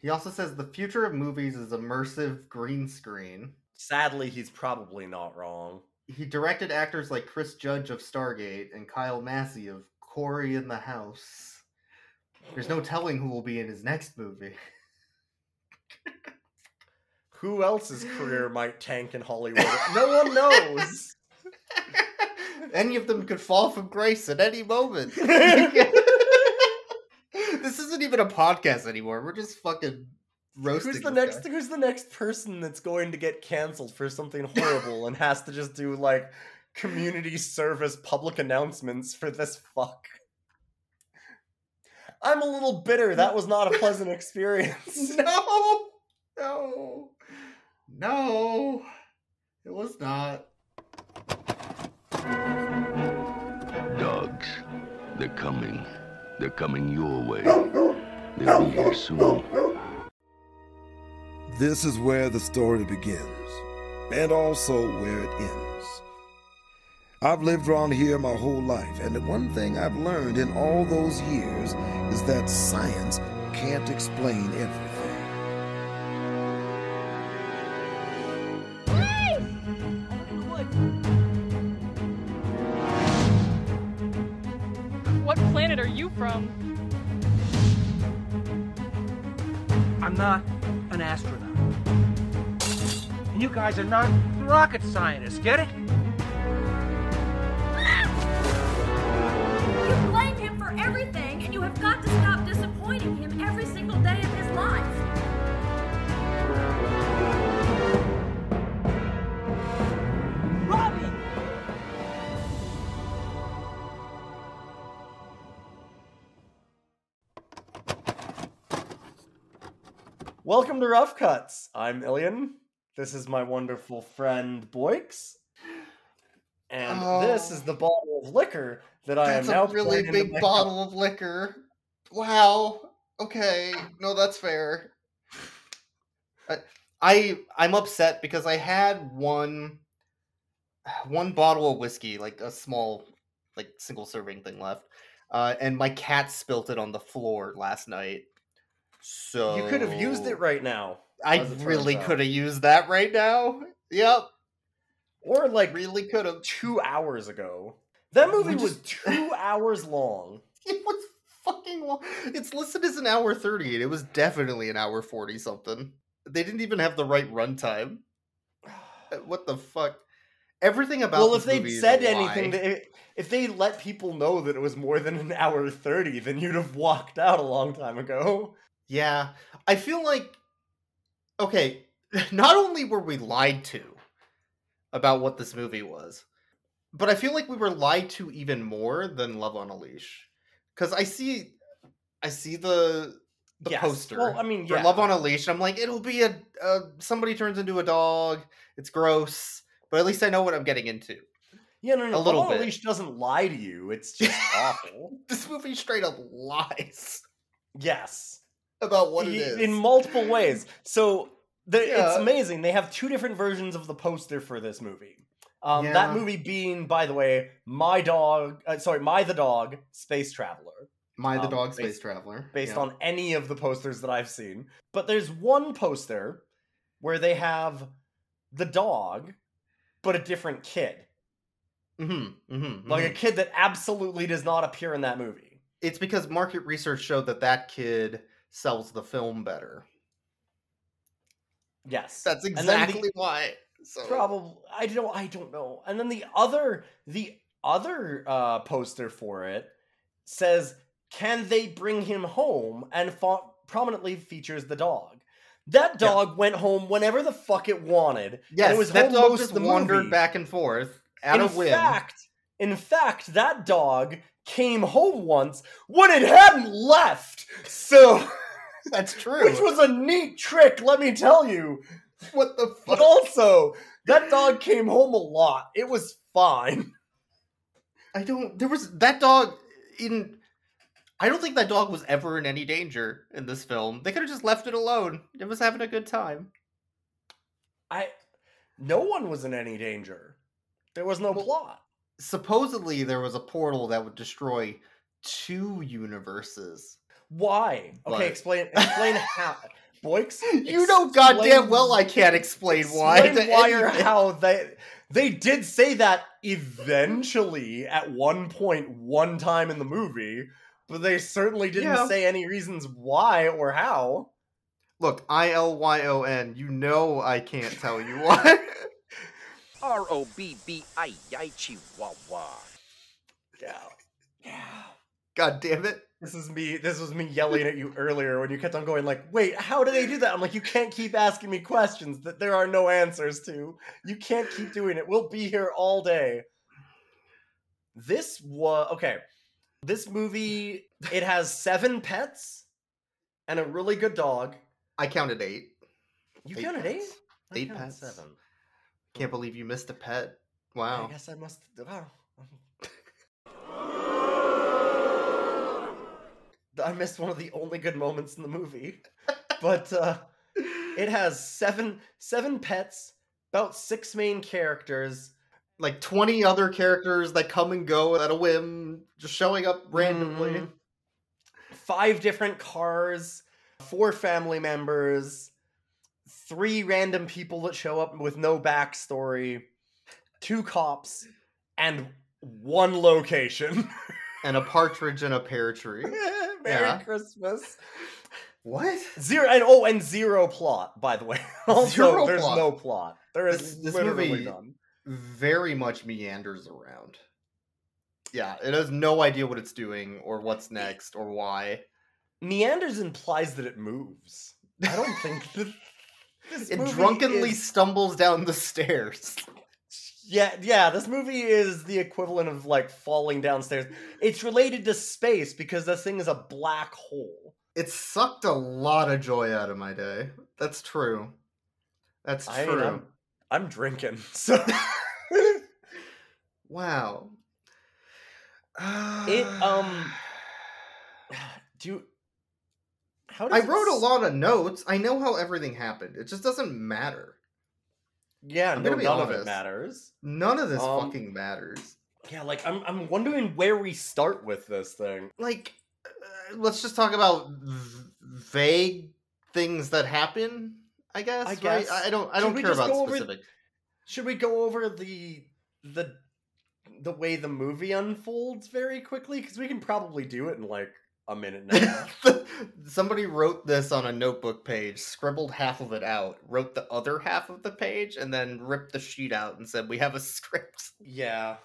He also says the future of movies is immersive green screen. Sadly, he's probably not wrong. He directed actors like Chris Judge of Stargate and Kyle Massey of Cory in the House. There's no telling who will be in his next movie. Who else's career might tank in Hollywood? No one knows. any of them could fall from grace at any moment. this isn't even a podcast anymore. We're just fucking roasting. Who's the next? guy. Who's the next person that's going to get canceled for something horrible and has to just do like community service public announcements for this fuck? I'm a little bitter. That was not a pleasant experience. No, no, no. It was not. Dogs. They're coming. They're coming your way. They'll be here soon. This is where the story begins, and also where it ends. I've lived around here my whole life, and the one thing I've learned in all those years is that science can't explain everything. Guys are not rocket scientists, get it? You blame him for everything, and you have got to stop disappointing him every single day of his life. Robbie! Welcome to Rough Cuts. I'm Ilyon. This is my wonderful friend Boix. And this Oh. is the bottle of liquor that I That's am now a really big bottle of liquor. Wow. Okay. No, that's fair. I, I I'm upset because I had one one bottle of whiskey, like a small, like single serving thing left, uh, and my cat spilt it on the floor last night. So You could have used it right now. I as it turns really could have used that right now. Yep, Or like really could have. two hours ago. That movie We was two hours long. It was fucking long. It's listed as an hour 30, and it was definitely an hour 40 something. They didn't even have the right runtime. Uh, What the fuck? Everything about well, if they'd said anything, if they let people know that it was more than an hour 30, then you'd have walked out a long time ago. Yeah, I feel like okay. Not only were we lied to about what this movie was, but I feel like we were lied to even more than Love on a Leash. Because I see, I see the the Yes. poster. Well, I mean, for yeah. Love on a Leash. and I'm like, it'll be a, a somebody turns into a dog. It's gross, but at least I know what I'm getting into. Yeah, no, no. A little Love on bit. Leash doesn't lie to you. It's just awful. This movie straight up lies Yes. About what it is. in multiple ways. So the, it's amazing. They have two different versions of the poster for this movie. Um, Yeah. That movie being, by the way, my dog. Uh, sorry, my the dog, space traveler. My the um, Dog based- Space Traveler. based yeah. on any of the posters that I've seen. But there's one poster where they have the dog, but a different kid. Mm-hmm, mm-hmm, Like a kid that absolutely does not appear in that movie. it's because market research showed that that kid sells the film better. Yes. That's then the- exactly why. So Probably I don't I don't know. And then the other the other uh poster for it says can they bring him home and fo- prominently features the dog. That Yeah. dog went home whenever the fuck it wanted. yes, it was that dog just the wandered movie. back and forth out in of whim. fact, in fact, that dog came home once when it hadn't left. So, That's true. which was a neat trick, let me tell you. what the But also, that dog came home a lot. It was fine. I don't. There was that dog in. I don't think that dog was ever in any danger in this film. They could have just left it alone. It was having a good time. I no one was in any danger. There was no Well- plot. Supposedly, there was a portal that would destroy two universes. Why? Okay, explain explain how Boix. You know goddamn well I can't explain why. Explain to why or how they they did say that eventually at one point one time in the movie, but they certainly didn't Yeah. say any reasons why or how. Look, I L Y O N. You know I can't tell you why. R O B B I I Chihuahua. Yeah. Yeah. God damn it. This is me. This was me yelling at you earlier when you kept on going like, "Wait, how do they do that?" I'm like, "You can't keep asking me questions that there are no answers to. You can't keep doing it. We'll be here all day." This was okay. This movie it has seven pets and a really good dog. I counted eight. You Eight counted eight? pets. I Eight counted pets. Seven. Can't believe you missed a pet. Wow. I guess I must. Wow. I missed one of the only good moments in the movie, but uh, it has seven seven pets, about six main characters. Like 20 other characters that come and go at a whim, just showing up randomly. Mhm. Five different cars, four family members, three random people that show up with no backstory, two cops, and one location. And a partridge in a pear tree. Merry Yeah. Christmas. What? Zero and oh, and zero plot. By the way, also Zero there's plot. no plot. There is This- this literally movie- none. Very much meanders around. Yeah, it has no idea what it's doing or what's next or why. Meanders implies that it moves. I don't think that this It drunkenly is- stumbles down the stairs. Yeah, yeah. This movie is the equivalent of like falling downstairs. It's related to space because this thing is a black hole. It sucked a lot of joy out of my day. That's true. That's I true. mean, I'm, I'm drinking, so Wow. it um. Do you? How I does it wrote a s- lot of notes. I know how everything happened. It just doesn't matter. Yeah, I'm no, gonna be none of it matters. None of this Um, fucking matters. Yeah, like I'm I'm wondering where we start with this thing. Like, uh, let's just talk about v- vague things that happen. I guess. I guess. I I don't. I don't we care about go over- specific. Should we go over the the the way the movie unfolds very quickly because we can probably do it in like a minute and a half. Somebody wrote this on a notebook page, scribbled half of it out, wrote the other half of the page, and then ripped the sheet out and said, "We have a script." yeah.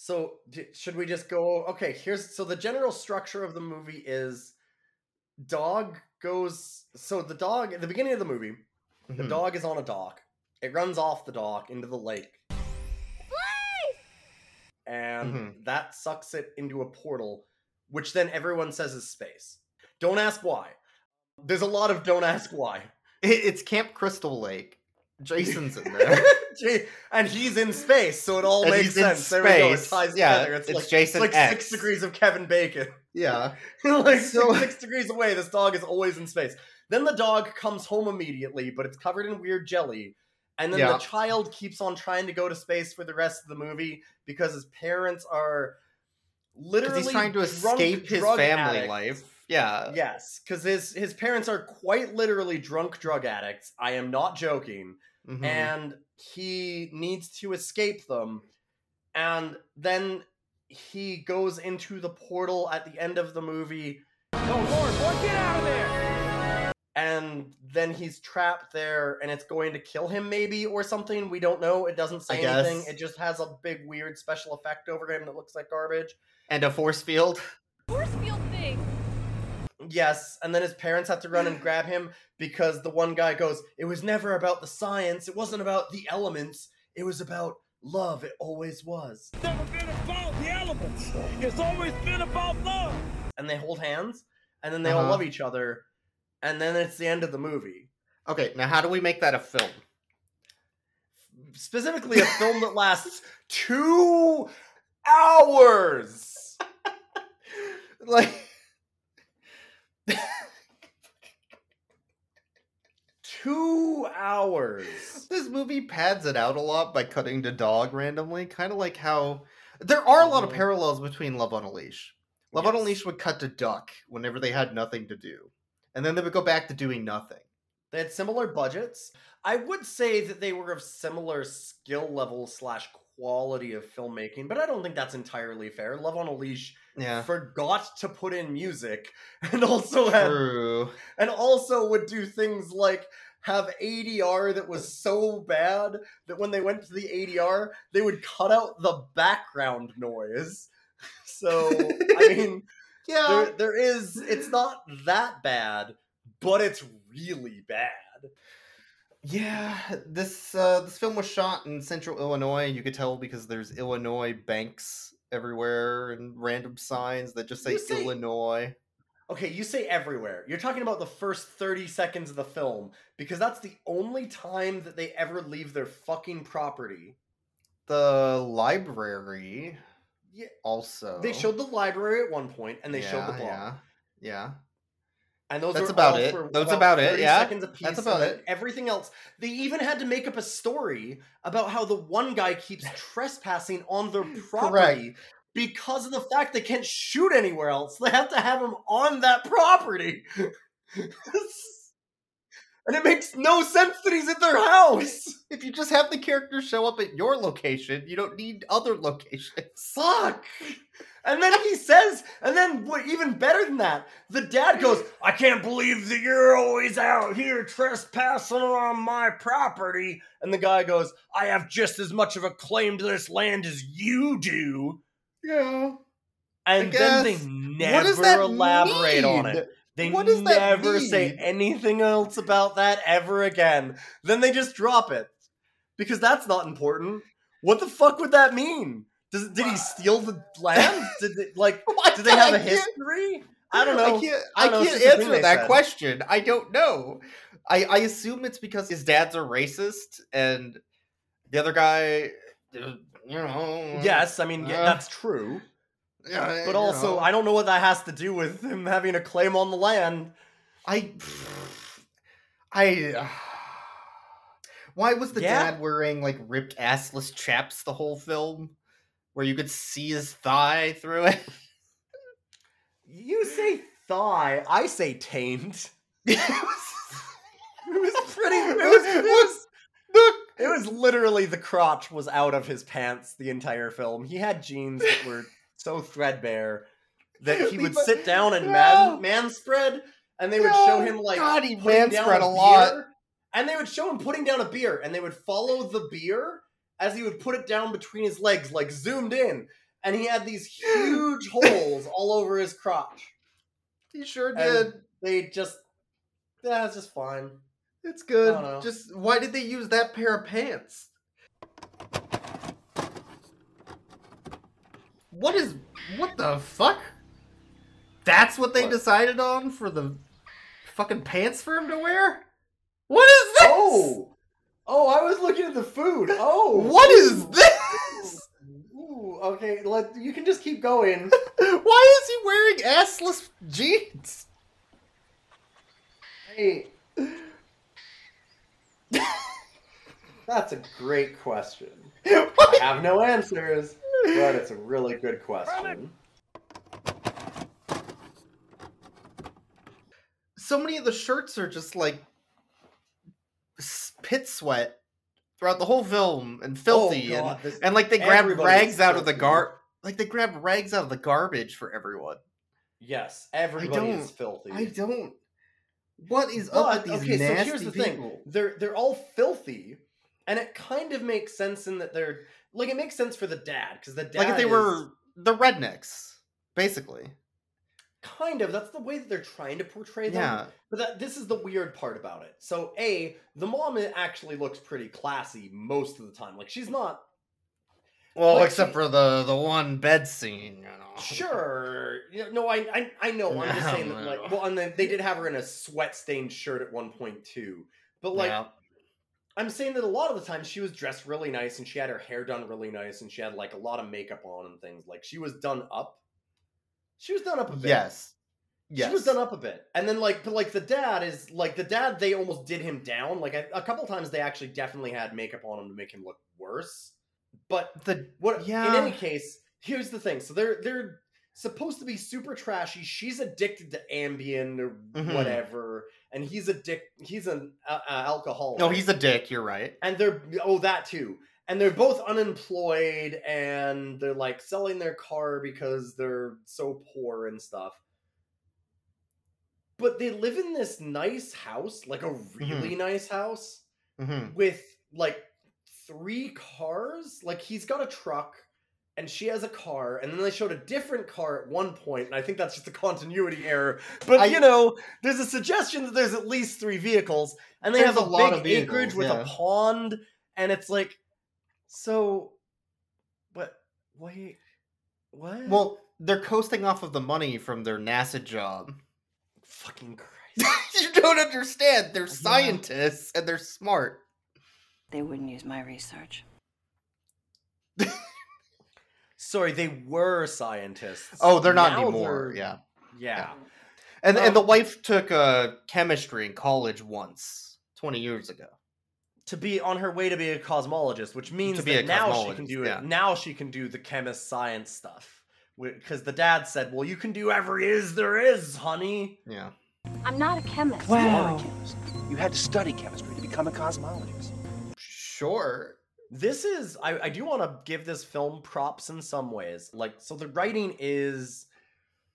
So d- should we just go? Okay, here's so the general structure of the movie is dog goes. So the dog at the beginning of the movie, the Mhm. dog is on a dock. It runs off the dock into the lake. And Mhm. that sucks it into a portal, which then everyone says is space. Don't ask why. There's a lot of don't ask why. It's Camp Crystal Lake. Jason's in there. And he's in space, so it all And makes sense. There we go. It ties Yeah, together. It's, it's like, Jason it's like X. six degrees of Kevin Bacon. yeah. like So- six, six degrees away, this dog is always in space. Then the dog comes home immediately, but it's covered in weird jelly. And then Yeah. the child keeps on trying to go to space for the rest of the movie because his parents are literally he's trying to drunk escape his family addicts. life. Yeah. Yes, because his his parents are quite literally drunk drug addicts. I am not joking. Mhm. And he needs to escape them. And then he goes into the portal at the end of the movie No, Lord, boy, get out of there! and then he's trapped there and it's going to kill him maybe or something we don't know it doesn't say anything it just has a big weird special effect over him that looks like garbage and a force field. Force field thing. yes and then his parents have to run and grab him because the one guy goes it was never about the science it wasn't about the elements it was about love it always was It's never been about the elements. It's always been about love. and they hold hands and then they all Uh-huh. love each other and then it's the end of the movie Okay, now how do we make that a film? specifically a film that lasts two hours Like two hours this movie pads it out a lot by cutting to dog randomly, kind of like how there are a lot of Mhm. parallels between Love on a Leash. Love on a Leash would cut to duck whenever they had nothing to do, and then they would go back to doing nothing. They had similar budgets. I would say that they were of similar skill level slash quality of filmmaking, but I don't think that's entirely fair. Love on a Leash Yeah. forgot to put in music and also had True. and also would do things like have ADR that was so bad that when they went to the ADR, they would cut out the background noise. So, I mean, Yeah. there, there is, it's not that bad, but it's really bad. Yeah, this uh, this film was shot in central Illinois. You could tell because there's Illinois banks everywhere and random signs that just say, say- Illinois. Okay, you say everywhere. You're talking about the first 30 seconds of the film because that's the only time that they ever leave their fucking property. The library Yeah, also. they showed the library at one point and they showed the Yeah, bar. Yeah. Yeah. And those That's are about it. for That's about it, yeah. Seconds apiece, That's about it. Everything else, they even had to make up a story about how the one guy keeps trespassing on their property because of the fact they can't shoot anywhere else. They have to have him on that property, and it makes no sense that he's at their house. If you just have the character show up at your location, you don't need other locations. Fuck. And then he says, and then what even better than that, the dad goes, I can't believe that you're always out here trespassing on my property. And the guy goes, I have just as much of a claim to this land as you do. Yeah. And then they never what does that elaborate on it. They What does that never say anything else about that ever again. Then they just drop it. Because that's not important. What the fuck would that mean? Does, did he steal the land? Did they, like do they have a I can't- history? I don't know. I can't. I I, know, can't a answer that said. question. I don't know. I I assume it's because his dad's a racist and the other guy, uh, you know. Yes, I mean yeah, Uh, that's true. Yeah, But also, know. I don't know what that has to do with him having a claim on the land. I I. Why was the Yeah? dad wearing like ripped assless chaps the whole film, where you could see his thigh through it? You say thigh, I say taint. it It was pretty. It was. It was Look, It was literally the crotch was out of his pants the entire film. He had jeans that were so threadbare that he would sit down and man man spread, and they would show him like God, he man spread a, a lot. and they would show him putting down a beer, and they would follow the beer as he would put it down between his legs, like zoomed in, and he had these huge holes all over his crotch. he sure And did. they just, yeah, it's just fine. It's good. Just why did they use that pair of pants? What is what the fuck? That's what they What? decided on for the fucking pants for him to wear? What is this? Oh, oh, I was looking at the food. Oh, What is this? Ooh, okay, let you can just keep going. Why is he wearing assless jeans? Hey. That's a great question. I have no answers, but it's a really good question. so many of the shirts are just like pit sweat throughout the whole film and oh, filthy Oh, and this- and like they grab rags out of the gar like they grab rags out of the garbage for everyone. Yes, everybody is filthy. I don't. What is But, up with these okay, so nasty here's the people? thing: they're they're all filthy, and it kind of makes sense in that they're like it makes sense for the dad because the dad Like if they is- were the rednecks, basically. kind of that's the way that they're trying to portray them. Yeah. But that this is the weird part about it. So a the mom actually looks pretty classy most of the time. Like she's not Well, Like, except she- for the the one bed scene, you know. sure. No, I, I I know. I'm just saying that like well, and then they did have her in a sweat stained shirt at one point too. But like Yeah. I'm saying that a lot of the time she was dressed really nice and she had her hair done really nice and she had like a lot of makeup on and things. Like she was done up. She was done up a bit. Yes. Yes. She was done up a bit. And then like but like the dad is like the dad they almost did him down. Like a, a couple times they actually definitely had makeup on him to make him look worse. But The what Yeah. in any case, here's the thing. So they're they're supposed to be super trashy. She's addicted to Ambien or Mhm. whatever, and he's a dick. he's an uh, alcoholic. No, he's a dick. You're right. and they're oh that too. And they're both unemployed and they're like selling their car because they're so poor and stuff. But they live in this nice house, like a really nice house hmm with like three cars. Like he's got a truck and she has a car, and then they showed a different car at one point, and I think that's just a continuity error. But I- you know, there's a suggestion that there's at least three vehicles, and they have a, a lot big of vehicles, acreage with yeah. a pond, and it's like, so, but wait, what? Well, they're coasting off of the money from their NASA job. fucking Christ. you don't understand. They're scientists and they're smart. They wouldn't use my research. Sorry, they were scientists. Oh, they're not Now anymore. they're- Yeah. yeah. And and the Um, wife took uh, chemistry in college once, 20 years ago. to be on her way to be a cosmologist, which means To be that a now she can cosmologist, do it. yeah. Now she can do the chemist science stuff. Because the dad said, "Well, you can do every is there is, honey." Yeah. I'm not a chemist. You are a chemist. You had to study chemistry to become a cosmologist. Sure. This is I, I do want to give this film props in some ways. Like, so the writing is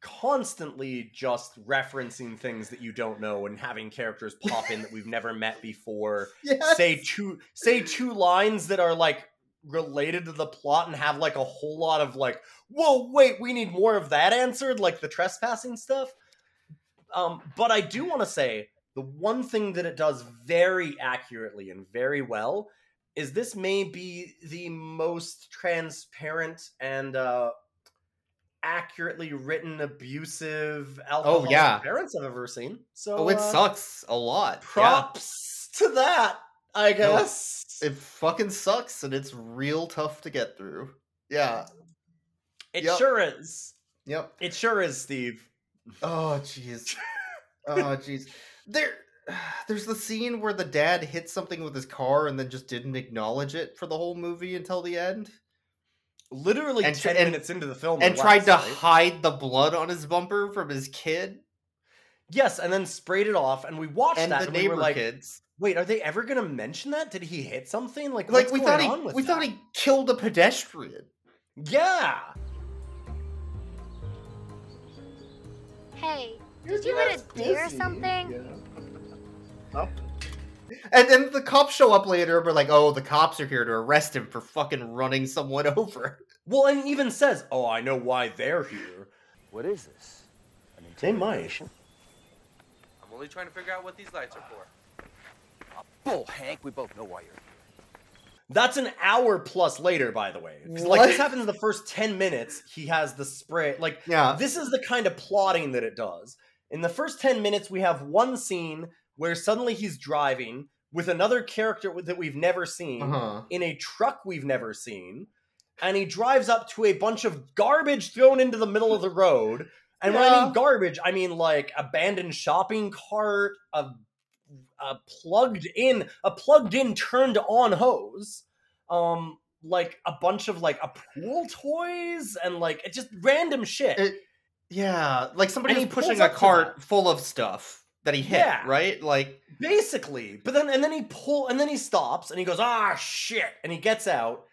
constantly just referencing things that you don't know and having characters pop in that we've never met before. Yes. say two say two lines that are like related to the plot and have like a whole lot of like whoa wait we need more of that answered like the trespassing stuff um but i do want to say the one thing that it does very accurately and very well is this may be the most transparent and uh accurately written abusive Oh yeah. parents i've ever seen so Oh, it uh, sucks a lot. Yeah. props to that i No, guess It fucking sucks and it's real tough to get through. Yeah. It Yep. sure is. Yep. It sure is, Steve. Oh jeez. Oh jeez. There there's the scene where the dad hit something with his car and then just didn't acknowledge it for the whole movie until the end. Literally And- 10 and- minutes into the film. And tried to right? hide the blood on his bumper from his kid Yes, and then sprayed it off, and we watched and that, the and we neighbor were like, kids. wait, are they ever going to mention that? Did he hit something? Like, Like what's we going thought he with we that? thought he killed a pedestrian. Yeah! Hey, did you hit a deer or something? And then the cops show up later and we're like, oh, the cops are here to arrest him for fucking running someone over. Well, and he even says, oh, I know why they're here. What is this? An They might. interrogation? I'm only trying to figure out what these lights are for. Bull, Hank. We both know why you're here. That's an hour plus later, by the way. What? Like this happens in the first ten minutes. He has the spray. Like Yeah. this is the kind of plotting that it does. In the first ten minutes, we have one scene where suddenly he's driving with another character that we've never seen Uh-huh. in a truck we've never seen, and he drives up to a bunch of garbage thrown into the middle of the road. And when I mean garbage, I mean like abandoned shopping cart, a a plugged in a plugged in turned on hose um like a bunch of like a pool toys and like it just random shit It- Yeah, like somebody was pushing a cart full of stuff that he hit, Yeah. right? Like basically but then and then he pull and then he stops and he goes ah shit and he gets out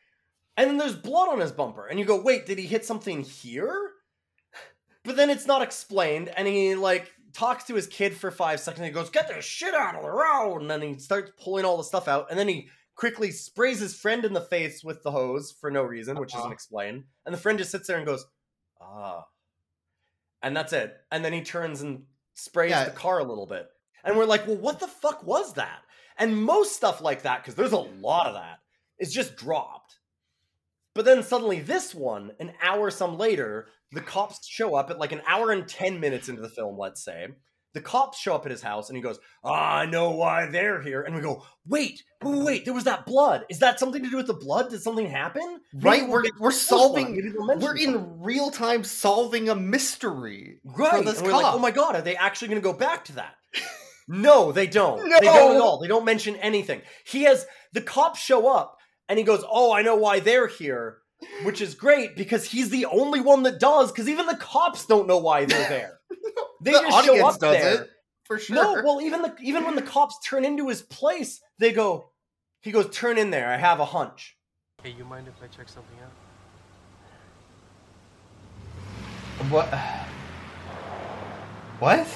and then there's blood on his bumper and you go wait did he hit something here but then it's not explained and he like talks to his kid for five seconds and he goes get this shit out of the road and then he starts pulling all the stuff out and then he quickly sprays his friend in the face with the hose for no reason which isn't Uh-huh. explained and the friend just sits there and goes ah and that's it and then he turns and sprays Yeah. the car a little bit. And we're like well what the fuck was that? And most stuff like that because there's a lot of that is just dropped. But then suddenly this one an hour some later the cops show up at like an hour and 10 minutes into the film let's say the cops show up at his house and he goes ah, i know why they're here and we go wait wait wait there was that blood is that something to do with the blood did something happen right, we're we're to this one. solving Maybe they'll mention we're in something. real time solving a mystery Right. for this and we're cop. like, oh my god, are they actually going to go back to that? no, they don't. No! They don't at all. They don't mention anything. He has the cops show up and he goes, "Oh, I know why they're here." which is great because he's the only one that does. Because even the cops don't know why they're there. They The just show up does there. it, for sure. No, well, even the even when the cops turn into his place, they go. He goes, "Turn in there. I have a hunch." Hey, you mind if I check something out? What? What?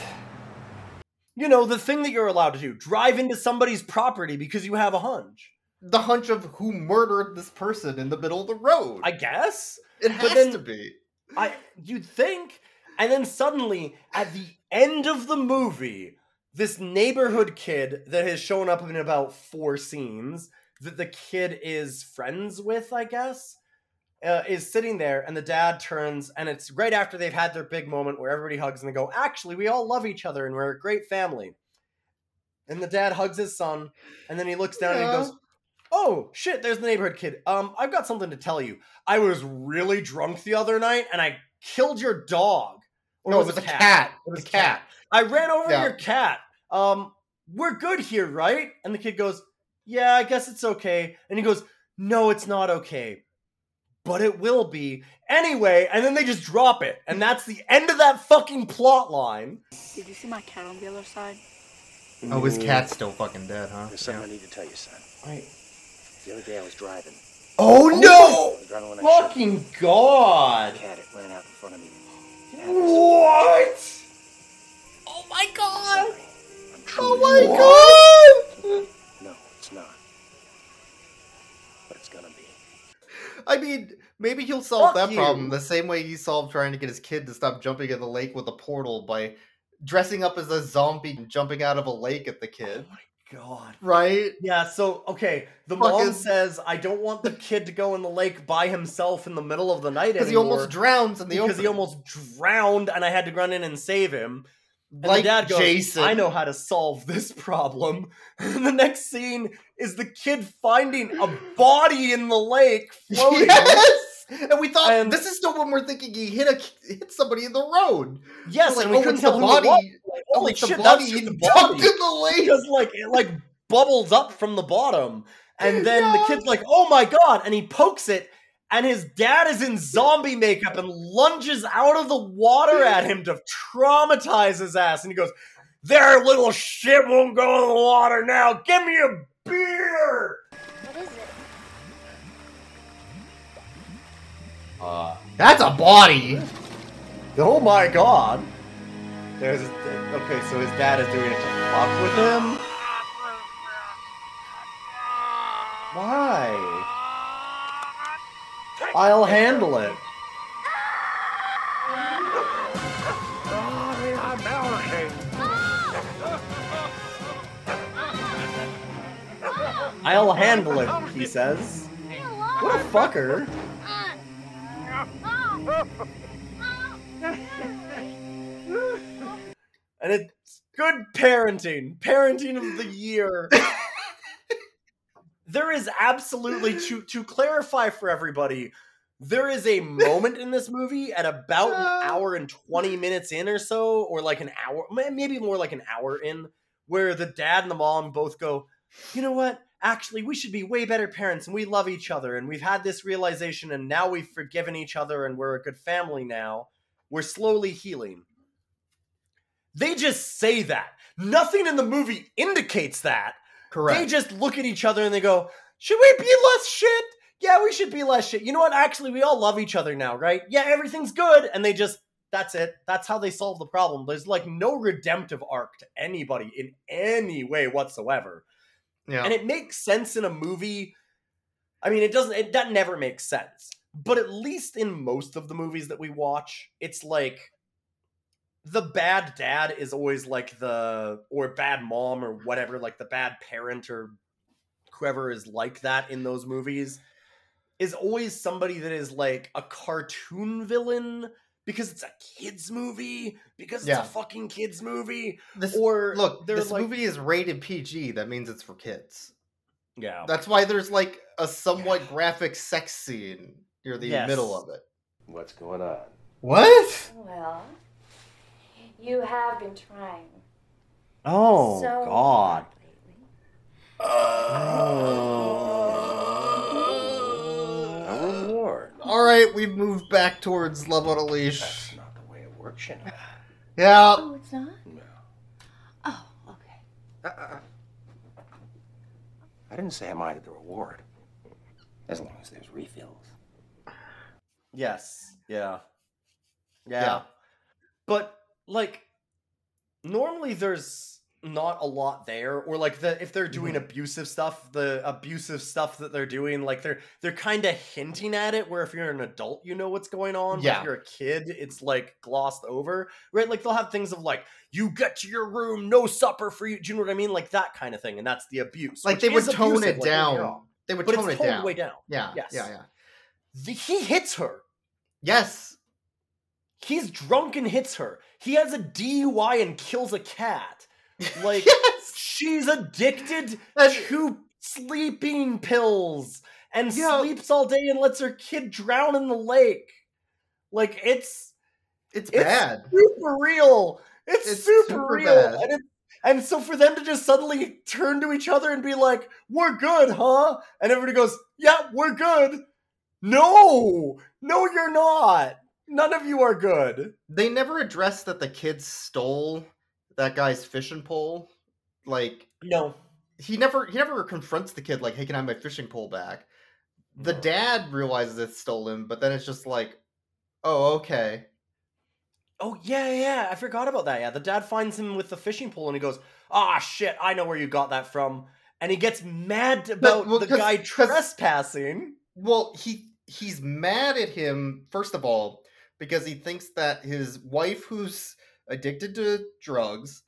You know the thing that you're allowed to do: drive into somebody's property because you have a hunch. The hunch of who murdered this person in the middle of the road. I guess it but has then- to be. I you'd think, and then suddenly at the end of the movie, this neighborhood kid that has shown up in about four scenes that the kid is friends with, I guess, uh, is sitting there, and the dad turns, and it's right after they've had their big moment where everybody hugs and they go, "Actually, we all love each other and we're a great family." And the dad hugs his son, and then he looks down and he goes, "Oh shit, there's the neighborhood kid. Um, I've got something to tell you. I was really drunk the other night, and I killed your dog. Or No, it was a cat. It was a cat. I ran over Yeah. your cat. Um, we're good here, right? And the kid goes, "Yeah, I guess it's okay." And he goes, "No, it's not okay." But it will be anyway, and then they just drop it, and that's the end of that fucking plot line. Did you see my cat on the other side? Oh, his cat's still fucking dead, huh? There's something I need to tell you, son. Right. The other day I was driving. Oh I no! was driving when I shouldn't. Fucking god! Cat it ran out in front of me. What? Oh my god! I'm Oh truly my god! No, it's not. But it's gonna be. I mean, maybe he'll solve Fuck that problem the same way he solved trying to get his kid to stop jumping in the lake with a portal by dressing up as a zombie and jumping out of a lake at the kid. Oh God. Right? Yeah, so okay, the mom Fucking- says I don't want the kid to go in the lake by himself in the middle of the night Because he anymore almost drowns in the because he almost drowned and I had to run in and save him. And Like the dad goes, Jason. I know how to solve this problem. And the next scene is the kid finding a body in the lake floating. Yes! And we thought And- this is still when we're thinking he hit a hit somebody in the road. Yes, like, and we oh, couldn't tell the body. Like, Oh, holy the shit, body that's he the body. in the lake. because like it like bubbles up from the bottom and then the kid's like oh my god and he pokes it and his dad is in zombie makeup and lunges out of the water at him to traumatize his ass and he goes their little shit won't go in the water now give me a beer uh That's a body. oh my god there's a, okay so his dad is doing it to fuck with him why i'll handle it I'll handle it, he says. What a fucker. And it's good parenting. Parenting of the year. there is absolutely to to clarify for everybody, there is a moment in this movie at about an hour and 20 minutes in or so, or like an hour, maybe more like an hour in, where the dad and the mom both go, you know what? Actually, we should be way better parents and we love each other and we've had this realization and now we've forgiven each other and we're a good family now. We're slowly healing. They just say that. Nothing in the movie indicates that. Correct. They just look at each other and they go, Should we be less shit? Yeah, we should be less shit. You know what? Actually, we all love each other now, right? Yeah, everything's good. And they just, that's it. That's how they solve the problem. There's like no redemptive arc to anybody in any way whatsoever. Yeah. And it makes sense in a movie. I mean, it doesn't, it, that never makes sense. But at least in most of the movies that we watch, it's like the bad dad is always like the, or bad mom or whatever, like the bad parent or whoever is like that in those movies is always somebody that is like a cartoon villain because it's a kids movie because it's Yeah. a fucking kids movie This, or look, this like movie is rated PG. That means it's for kids. yeah That's why there's like a somewhat graphic sex scene near the Yes. middle of it. What's going on? What? Well, you have been trying. oh so god hard lately. Oh. A reward. right, we've moved back towards Love on a Leash. That's not the way it works, you know. Yeah. Oh, it's not? No. Oh, okay. Uh-uh. I didn't say I minded the reward. As long as there's refills. Yes. Yeah. Yeah. Yeah. But like normally there's not a lot there or like the if they're doing Mm-hmm. abusive stuff the abusive stuff that they're doing like they're they're kind of hinting at it where if you're an adult you know what's going on but Yeah. if you're a kid it's like glossed over right like they'll have things of like you get to your room no supper for you do you know what i mean like that kind of thing and that's the abuse Like they would tone abusive, it like, don't get me down. They would but tone it down. way down Yeah. Yes. Yeah, yeah. The- he hits her Yes. He's drunk and hits her. He has a DUI and kills a cat. Like Yes. she's addicted And- to sleeping pills and Yeah. sleeps all day and lets her kid drown in the lake. Like it's It's it's bad. super real. It's, It's super, super real. bad. And, it, and so for them to just suddenly turn to each other and be like, "We're good, huh?" And everybody goes, "Yeah, we're good." No, no, you're not. None of you are good. They never address that the kids stole that guy's fishing pole. Like No, he never he never confronts the kid like, "Hey, can I have my fishing pole back?" The dad realizes it's stolen, but then it's just like, "Oh, okay." Oh yeah, yeah, I forgot about that. Yeah, the dad finds him with the fishing pole and he goes, "Ah, shit, I know where you got that from." And he gets mad about well, the guy trespassing. Well, he he's mad at him first of all because he thinks that his wife, who's addicted to drugs,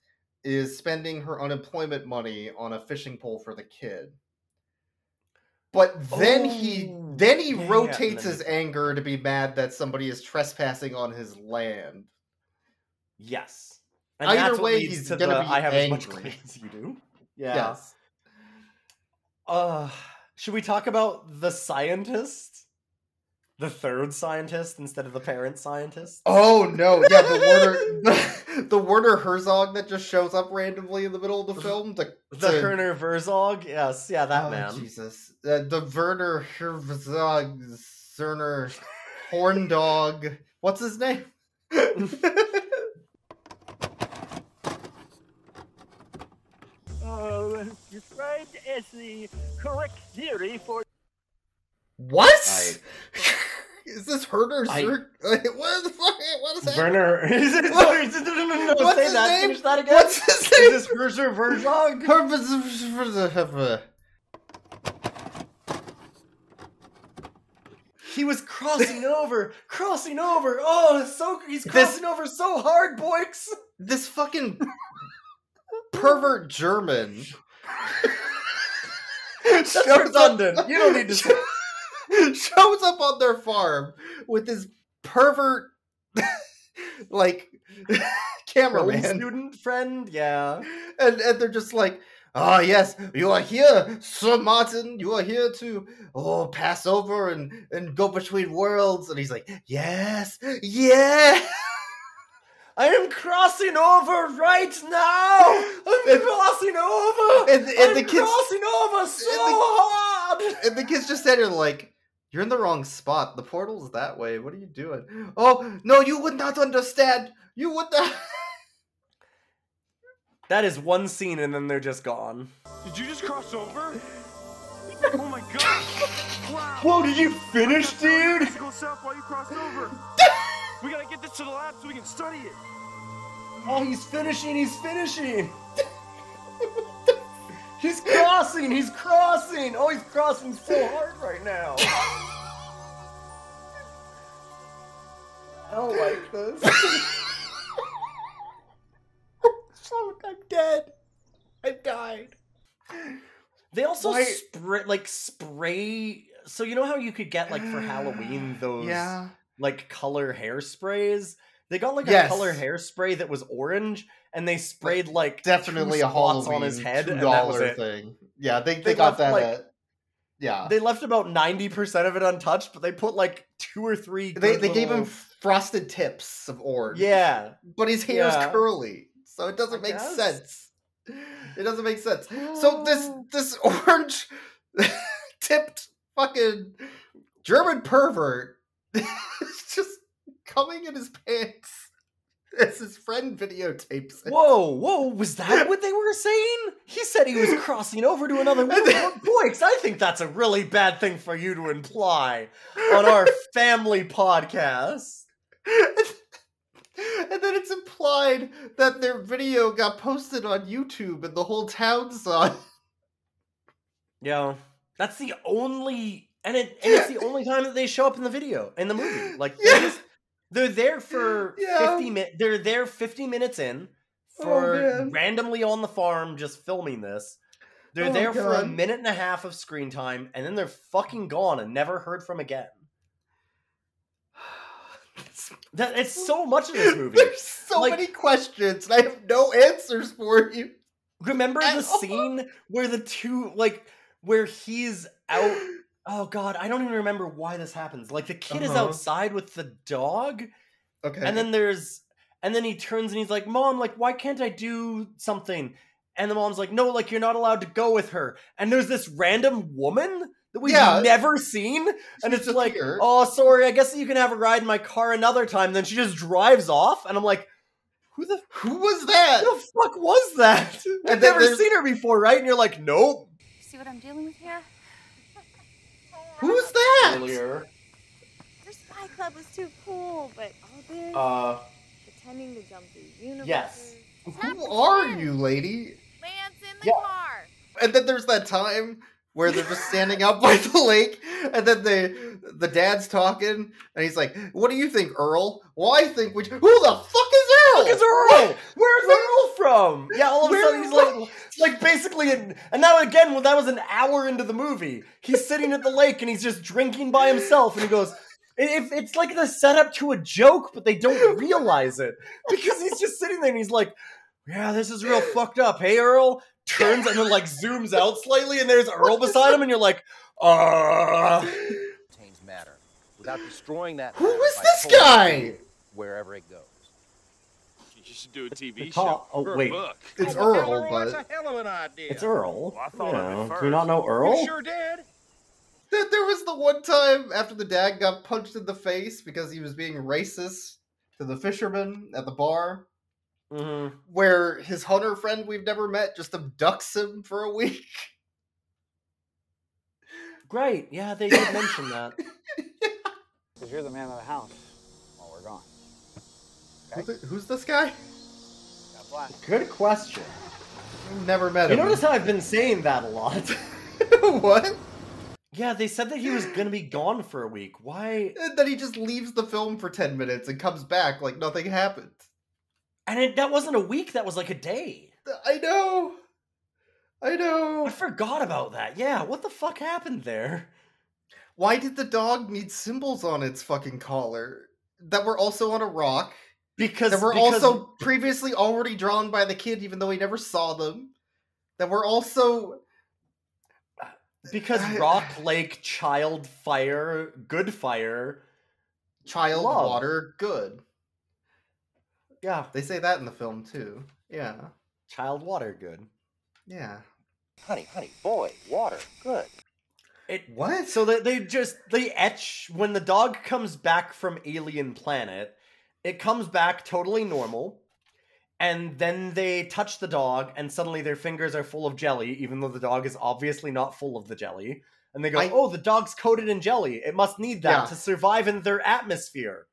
is spending her unemployment money on a fishing pole for the kid. But then he Oh, then he yeah, rotates his he- anger to be mad that somebody is trespassing on his land. Yes. And Either way, he's to gonna the, be I have as much angry. claim as you do. Yeah. Yes. Uh, should we talk about the scientist? The third scientist instead of the parent scientist? Oh no! Yeah, the Werner, the, the Werner Herzog that just shows up randomly in the middle of the film. The The to- Werner Herzog. Yes, yeah, that oh, man. Jesus, uh, the Werner Herzog, Zerner, Horn Dog. What's his name? Uh, described as the correct theory for what? I- Is this Herder? I- Zer- what the fuck? What is that? Werner. Is it, What? no, no, no, no, What's say his that. name? Finish that again. What's his name? Is this Herzer Verzog? Herzer- He was crossing over, crossing over. Oh, so he's crossing over so hard, boys. This fucking pervert German. That's redundant. You don't need to. shows up on their farm with his pervert like cameraman student friend, yeah. and, and they're just like ah yes you are here sir martin you are here to oh pass over and and go between worlds and he's like yes yeah I am crossing over right now. I'm And- crossing over. and, and I'm the kids crossing over so and the- hard. and the kids just sat here like you're in the wrong spot the portal's that way what are you doing oh no you would not understand you would not That is one scene, and then they're just gone. Did you just cross over? Oh my god! Wow! Whoa! Did you finish, dude? Go south while you crossed over. we gotta get this to the lab so we can study it. Oh, he's finishing. He's finishing. He's crossing. He's crossing. Oh, he's crossing so hard right now. I don't like this. so I'm dead. I died. They also Why- spray like spray. So you know how you could get like for Halloween those yeah like color hairsprays. They got like Yes. a color hairspray that was orange, and they sprayed like definitely a Halloween on his head, two and that was dollar thing. Yeah, they, they, They got left, that. like- at, yeah, They left about ninety percent of it untouched, but they put like two or three. they they gave him frosted tips of orange. Yeah, but his hair's Yeah. curly, so it doesn't I make guess. sense. It doesn't make sense. So this this orange tipped fucking German pervert is just coming in his pants as his friend videotapes it. Whoa, whoa, was that what they were saying? He said he was crossing over to another woman. Boy, I think that's a really bad thing for you to imply on our family podcast. And then it's implied that their video got posted on YouTube and the whole town saw it. Yeah, that's the only, and it and it's the only time that they show up in the video in the movie. Like they're, just, they're there for Yeah. fifty minutes. They're there fifty minutes in Oh, for man. randomly on the farm just filming this. They're Oh, there for a minute and a half of screen time, and then they're fucking gone and never heard from again. That it's so much of this movie. There's so Like- many questions and I have no answers for you. Remember the all. scene where the two like where he's out Oh god, I don't even remember why this happens. Like the kid is Uh-huh. outside with the dog Okay. and then there's and then he turns and he's like, "Mom, like why can't I do something?" And the mom's like, "No, like you're not allowed to go with her." And there's this random woman that we've Yeah. never seen and She's it's just like, here. "Oh, sorry, I guess you can have a ride in my car another time." Then she just drives off and I'm like, "Who the Who was that? who the fuck was that? I've never seen her before, right? And you're like, nope. See what I'm dealing with here? Who's that? Earlier, Their spy club was too cool, but all this uh, pretending to jump through universes. yes. Who are you, lady? Lance in the Yeah. car. And then there's that time where they're just standing out by the lake, and then the the dad's talking, and he's like, "What do you think, Earl? Well, I think we. Who the fuck is Earl? Look, it's Earl. Where's Earl from? Yeah, all of a sudden he's like, like basically, in, and now again, well, that was an hour into the movie. He's sitting at the lake and he's just drinking by himself, and he goes. If it's like the setup to a joke, but they don't realize it because he's just sitting there and he's like, "Yeah, this is real fucked up." Hey, Earl turns and then like zooms out slightly, and there's Earl beside him, and you're like, "Uh." Contains matter without destroying that. Who matter is by this guy? Wherever it goes. You should do a TV call- show. oh, or wait. book. It's Oh, well, Earl, That's but a hell of an idea. It's Earl. Well, I thought You of it first. Do you not know Earl? You sure did. There there was the one time after the dad got punched in the face because he was being racist to the fisherman at the bar, hmm where his hunter friend we've never met just abducts him for a week. Great. Yeah, they did mention that. Because you're the man of the house while we're gone. Who's, it- who's this guy? Got flat. Good question. Never met You him. notice how I've been saying that a lot? what? yeah, they said that he was gonna be gone for a week. Why? And then he just leaves the film for 10 minutes and comes back like nothing happened. And it, that wasn't a week. That was like a day. I know. I know. I forgot about that. Yeah, what the fuck happened there? Why did the dog need symbols on its fucking collar that were also on a rock? Because That were because- also previously already drawn by the kid, even though he never saw them. That were also because I- Rock Lake Child Fire Good Fire. child Love. water good. Yeah, They say that in the film too. Yeah. Child Water Good. Yeah. Honey, honey, boy, water, good. It What? So they, they just they etch when the dog comes back from alien planet, it comes back totally normal. And then they touch the dog and suddenly their fingers are full of jelly, even though the dog is obviously not full of the jelly. And they go, I- Oh, the dog's coated in jelly. It must need that Yeah. to survive in their atmosphere.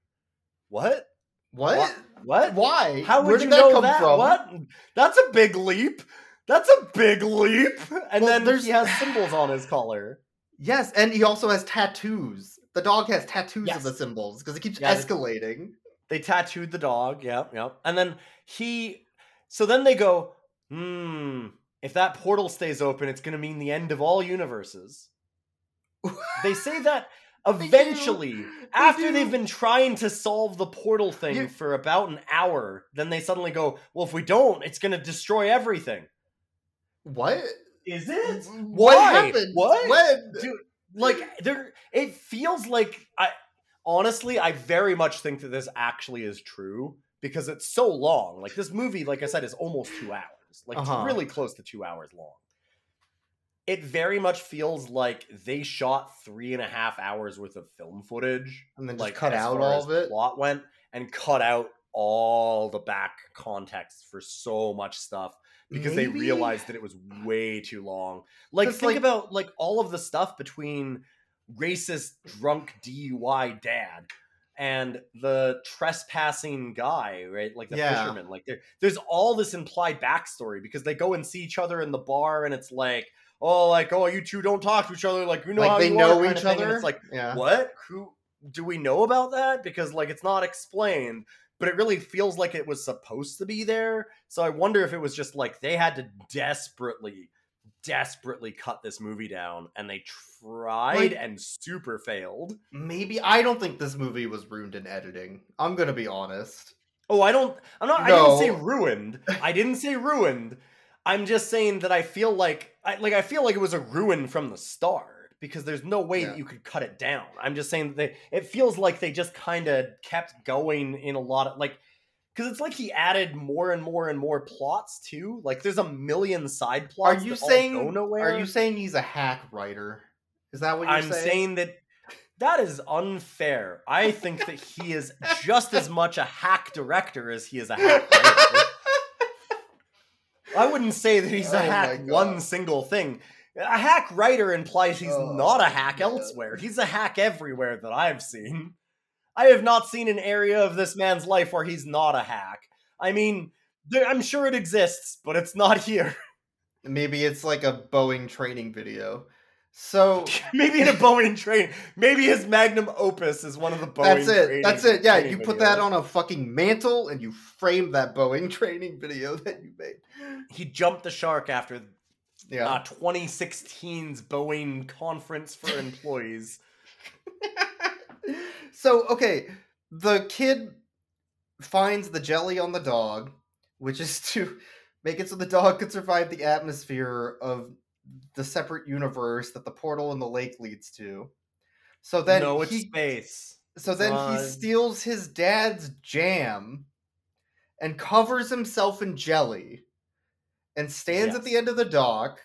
What? What? What? Why? How would Where you did that know come that? from? What? That's a big leap. That's a big leap. And Well, then there's- he has symbols on his collar. Yes, and he also has tattoos. The dog has tattoos Yes. of the symbols because it keeps Yeah, escalating. They tattooed the dog. Yep, yep. And then he. So then they go, hmm, if that portal stays open, it's going to mean the end of all universes. they say that They eventually, after do. they've been trying to solve the portal thing You- for about an hour, then they suddenly go, well, if we don't, it's going to destroy everything. What? Is it? What Why? happened? What? When? Dude, like there it feels like I honestly I very much think that this actually is true because it's so long. Like this movie, like I said, is almost two hours. Like Uh-huh. it's really close to two hours long. it very much feels like they shot three and a half hours worth of film footage And then just like cut out all of it? plot went and cut out all the back context for so much stuff because they realized that it was way too long Like think like- about like all of the stuff between racist drunk dui dad and the trespassing guy right? Like the Yeah. fisherman. Like there, there's all this implied backstory because they go and see each other in the bar and it's like oh like oh you two don't talk to each other. Like you know Like, how they you know each of thing, and other? it's like Yeah. what? Who do we know about that? Because like it's not explained but it really feels like it was supposed to be there. So i wonder if it was just like they had to desperately desperately cut this movie down and they tried Like- and super failed Maybe I don't think this movie was ruined in editing. I'm gonna be honest. oh i don't i'm not i didn't say ruined i didn't say ruined i'm just saying that i feel like I, like i feel like it was a ruin from the start because there's no way Yeah. that you could cut it down i'm just saying that they, it feels like they just kind of kept going in a lot of like because it's like he added more and more and more plots too like there's a million side plots. Are you saying? Are you saying he's a hack writer? Is that what you're I'm saying that that is unfair. I think that he is just as much a hack director as he is a hack writer. I wouldn't say that he's a Oh my hack one single thing. A hack writer implies he's Oh not a hack elsewhere. He's a hack everywhere that I've seen. I have not seen an area of this man's life where he's not a hack. I mean, I'm sure it exists, but it's not here. Maybe it's like a Boeing training video. So Maybe in a Boeing train. Maybe his magnum opus is one of the Boeing. that's it. That's it. Yeah, you put that on a fucking mantle and you frame that Boeing training video that you made. He jumped the shark after Yeah. uh, 2016's Boeing conference for employees. So okay, the kid finds the jelly on the dog, which is to make it so the dog could survive the atmosphere of the separate universe that the portal in the lake leads to. So then no, it's he space. so then Uh, he steals his dad's jam and covers himself in jelly and stands at the end of the dock.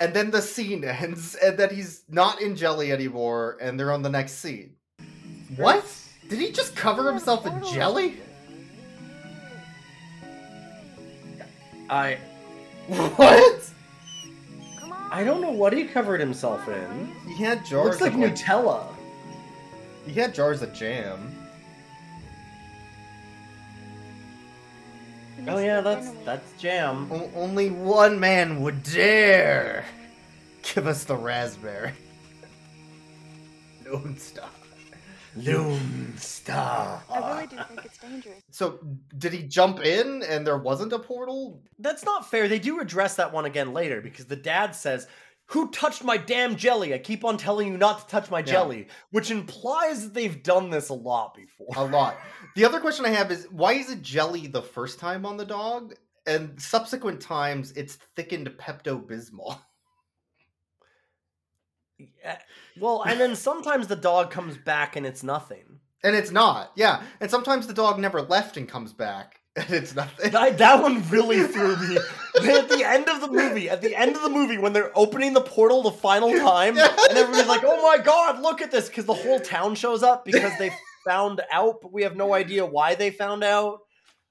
And then the scene ends, and then he's not in jelly anymore, and they're on the next scene. What? Did he just cover himself in jelly? I What? I don't know what he covered himself in. He had jars Looks like of like, Nutella. he had jars of jam. Oh yeah, that's that's jam. O- only one man would dare give us the raspberry. Lone Star. Lone Star. I really do think it's dangerous. So, did he jump in and there wasn't a portal? That's not fair. They do address that one again later because the dad says, Who touched my damn jelly? I keep on telling you not to touch my Yeah. jelly, which implies that they've done this a lot before. A lot. The other question I have is why is it jelly the first time on the dog? And subsequent times it's thickened Pepto Bismol. Yeah, Well, and then sometimes the dog comes back and it's nothing. And it's not. Yeah. And sometimes the dog never left and comes back. And it's nothing. That, that one really threw me. at the end of the movie, at the end of the movie, when they're opening the portal the final time, and everybody's like, "Oh my god, look at this!" Because the whole town shows up because they found out, but we have no idea why they found out.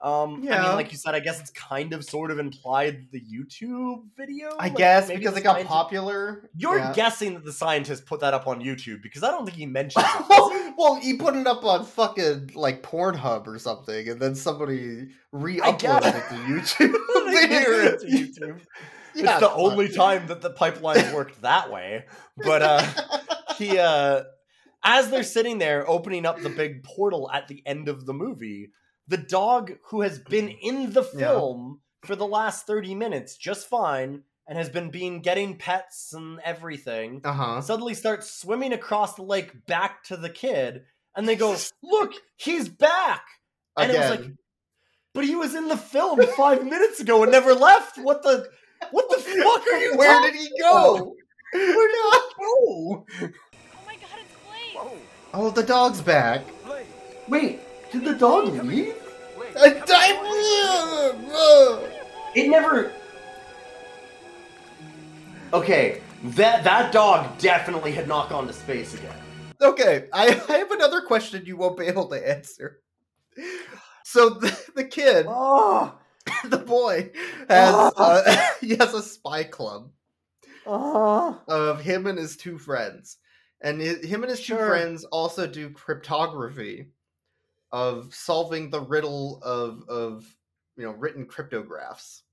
Um, I Yeah. mean, like you said, I guess it's kind of sort of implied the YouTube video. I Like, guess because it got popular. You're Yeah. guessing that the scientist put that up on YouTube because I don't think he mentioned it. well, he put it up on fucking like Pornhub or something, and then somebody re-uploaded it to YouTube. It to YouTube. Yeah, it's the fuck. only time that the pipeline worked that way. But uh he uh as they're sitting there opening up the big portal at the end of the movie, the dog who has been in the Yeah. film for the last 30 minutes just fine and has been being getting pets and everything Uh huh. suddenly starts swimming across the lake back to the kid and they go look he's back and it was like but he was in the film five minutes ago and never left what the what the fuck are you Where did he go? Where did he go? Oh my god, it's Blake! Oh, the dog's back. wait did the dog leave I- I- it never Okay, that that dog definitely had not gone to space again. Okay, I, I have another question you won't be able to answer. So the, the kid, Oh, the boy, has Ah. uh, he has a spy club uh, of him and his two friends, and hi- him and his two friends also do cryptography of solving the riddle of of you know written cryptographs,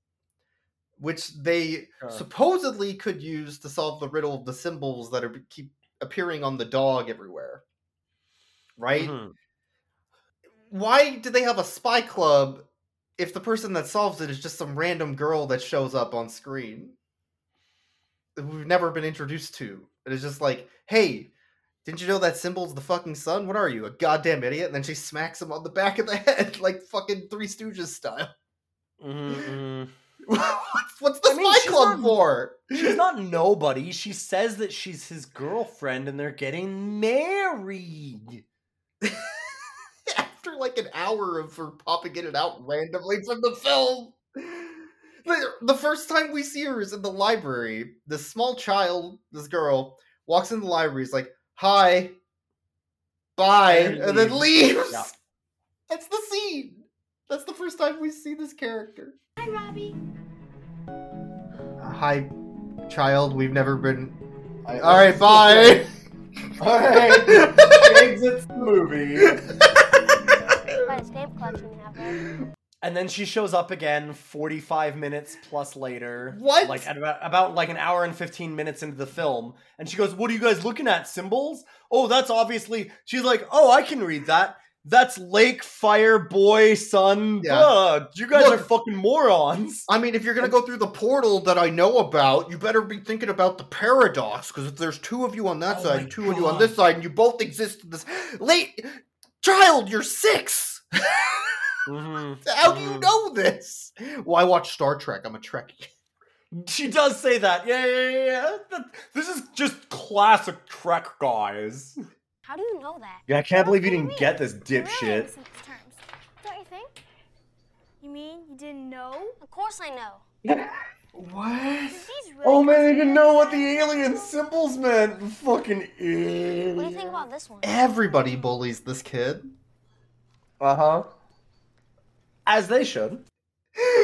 which they Sure. supposedly could use to solve the riddle of the symbols that are keep appearing on the dog everywhere. Right? Mhm. Why do they have a spy club if the person that solves it is just some random girl that shows up on screen? That we've never been introduced to. It is just like, hey, didn't you know that symbol's the fucking sun? What are you, a goddamn idiot? And then she smacks him on the back of the head like fucking Three Stooges style. Mhm, mhm. what's, what's the I mean, spy club not- for? She's not nobody. She says that she's his girlfriend and they're getting married. after like an hour of her popping in and out randomly from the film. The, the first time we see her is in the library. This small child, this girl, walks in the library, is like, hi, bye, And and, then leaves. leaves. Yeah. That's the scene. That's the first time we see this character. Hi, Robbie. Uh, hi, child, we've never been. Alright, bye. Alright, she exits the movie. What a stamp collection have there. And then she shows up again 45 minutes plus later. What? Like at about, about like an hour and 15 minutes into the film. And she goes, What are you guys looking at? Symbols? Oh, that's obviously. She's like, Oh, I can read that. That's lake, fire, boy, sun. Yeah. Blah. You guys Look. are fucking morons. I mean, if you're gonna go through the portal that I know about, you better be thinking about the paradox. Because if there's two of you on that Oh side two of you on this side, and you both exist in this late child, you're six. Mhm. How do you Mhm. know this? Well, I watch Star Trek. I'm a Trekkie. She does say that. Yeah, yeah, yeah. yeah. This is just classic Trek, guys. How do you know that? Yeah, I can't believe you didn't get this Really in dipshit. simple terms. Don't you think? You mean you didn't know? Of course I know. What? Really Oh man, they didn't know what the alien symbols meant. Fucking What do you think about this one? Everybody bullies this kid. Uh huh. As they should.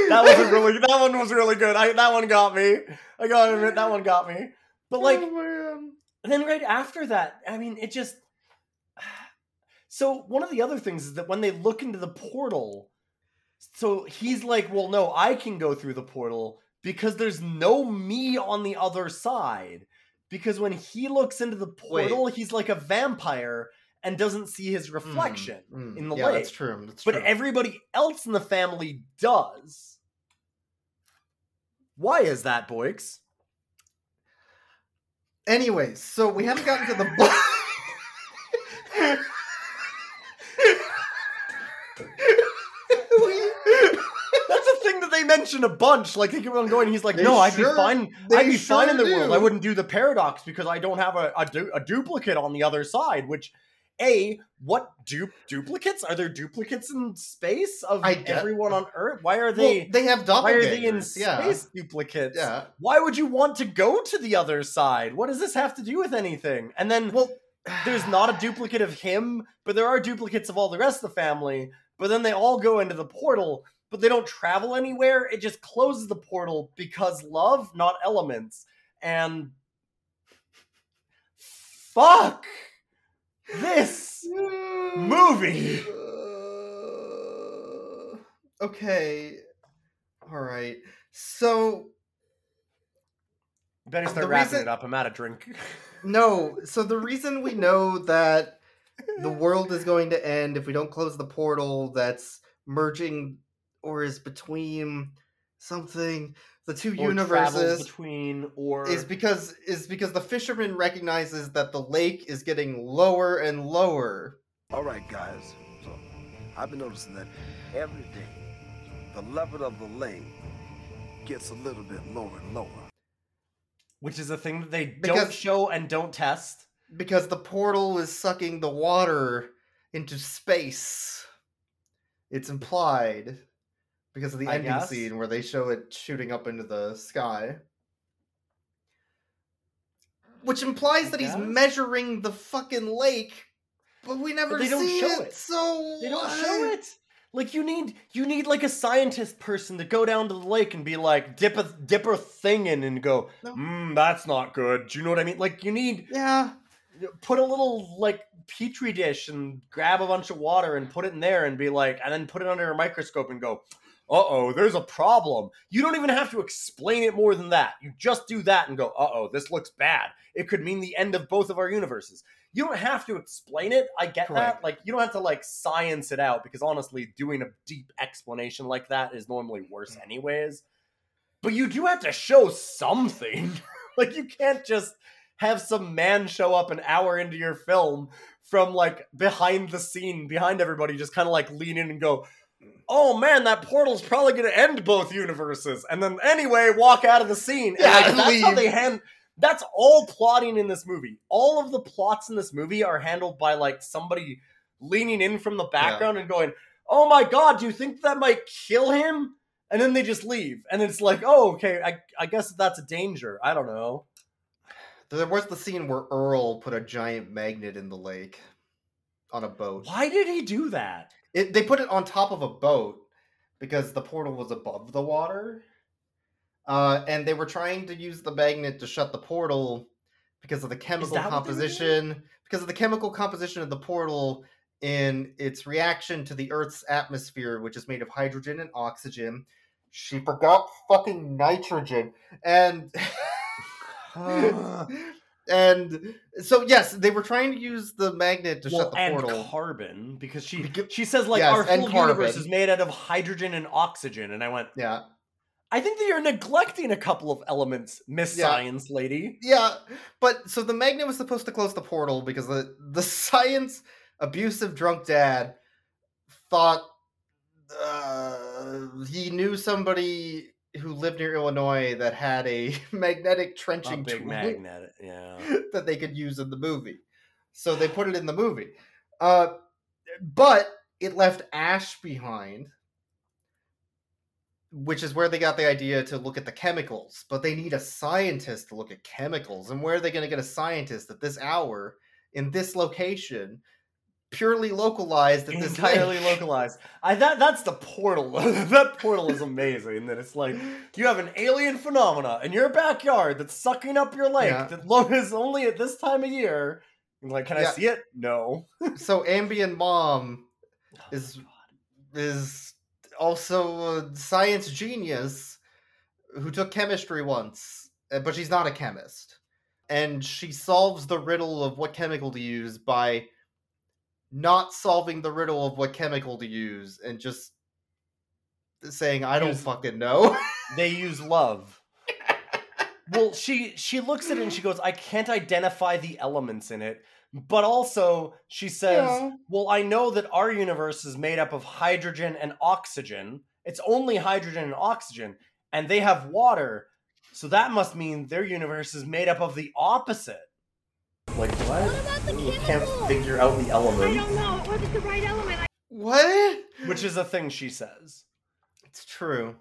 That was a really that one was really good. I that one got me. I gotta admit that one got me. But like Oh, then right after that, I mean, it just. So one of the other things is that when they look into the portal, so he's like, "Well, no, I can go through the portal because there's no me on the other side." Because when he looks into the portal, he's like a vampire and doesn't see his reflection Mm, in the yeah, lake. that's true. That's But true. everybody else in the family does. Why is that, Boix? Anyways, so we haven't gotten to the book. That's a thing that they mention a bunch. Like they keep on going. He's like, They "No, I'd sure- be fine. I'd be fine in the sure world. I wouldn't do the paradox because I don't have a a, du- a duplicate on the other side." Which, a what du- duplicates are there duplicates in space of everyone on Earth? Why are Well, they? they have why are they in doppelgangers, yeah. space duplicates? Yeah. Why would you want to go to the other side? What does this have to do with anything? And then, Well, there's not a duplicate of him, but there are duplicates of all the rest of the family. But then they all go into the portal, but they don't travel anywhere. It just closes the portal because love, not elements. And fuck this movie. Uh, okay. All right. So Better start wrapping reason- it up. I'm out of drink. no. So the reason we know that the world is going to end if we don't close the portal that's merging or is between something the two Or universes between, or is because is because the fisherman recognizes that the lake is getting lower and lower. All right, guys. So I've been noticing that every day the level of the lake gets a little bit lower and lower. which is a thing that they don't show and don't test. because the portal is sucking the water into space. It's implied because of the I ending guess. scene where they show it shooting up into the sky. which implies that he's measuring the fucking lake, but we never But they don't see show it. it. So They don't show it. Like you need you need like a scientist person to go down to the lake and be like dip a dip a thing in and go, mm, that's not good. Do you know what I mean? Like you need Yeah. put a little like petri dish and grab a bunch of water and put it in there and be like, and then put it under a microscope and go, uh oh, there's a problem. You don't even have to explain it more than that. You just do that and go, uh oh, this looks bad. It could mean the end of both of our universes. You don't have to explain it. I get Correct. that. Like, you don't have to like science it out because honestly, doing a deep explanation like that is normally worse, anyways. But you do have to show something. like, you can't just have some man show up an hour into your film from like behind the scene, behind everybody, just kind of like lean in and go, Oh man, that portal's probably gonna end both universes, and then anyway, walk out of the scene. And, Yeah, like, and that's how they hand. That's all plotting in this movie. All of the plots in this movie are handled by like somebody leaning in from the background and going, "Oh my god, do you think that might kill him?" And then they just leave, and it's like, "Oh, okay, I, I guess that's a danger." I don't know. There was the scene where Earl put a giant magnet in the lake on a boat. Why did he do that? It, they put it on top of a boat because the portal was above the water. Uh, and they were trying to use the magnet to shut the portal because of the chemical that what they were doing? composition. Because of the chemical composition of the portal in its reaction to the Earth's atmosphere, which is made of hydrogen and oxygen. She forgot fucking nitrogen. And and so yes, they were trying to use the magnet to well, shut the portal. and carbon because she she says like Yes, our and whole universe is made out of hydrogen and oxygen, and I went, yeah, I think that you're neglecting a couple of elements, Miss Yeah. Science Lady. Yeah, but so the magnet was supposed to close the portal because the the science abusive drunk dad thought uh, he knew somebody who lived near Illinois that had a magnetic A trenching big tool magnet, yeah. that they could use in the movie. So they put it in the movie. Uh, but it left ash behind, which is where they got the idea to look at the chemicals. But they need a scientist to look at chemicals. And where are they going to get a scientist at this hour in this location, purely localized at this Entirely localized. I that that's the portal. that portal is amazing. That it's like you have an alien phenomena in your backyard that's sucking up your lake Yeah. that lo- is only at this time of year. I'm like, can I see it? No. so ambient mom is is also a science genius who took chemistry once uh, but she's not a chemist and she solves the riddle of what chemical to use by not solving the riddle of what chemical to use and just saying i don't Use- fucking know they use love. well, she she looks at it and she goes, "I can't identify the elements in it." But also, she says, Yeah. "Well, I know that our universe is made up of hydrogen and oxygen. It's only hydrogen and oxygen, and they have water. So that must mean their universe is made up of the opposite." Like what? You can't figure out the element. I don't know. It wasn't the right element. what Which is a thing she says. it's true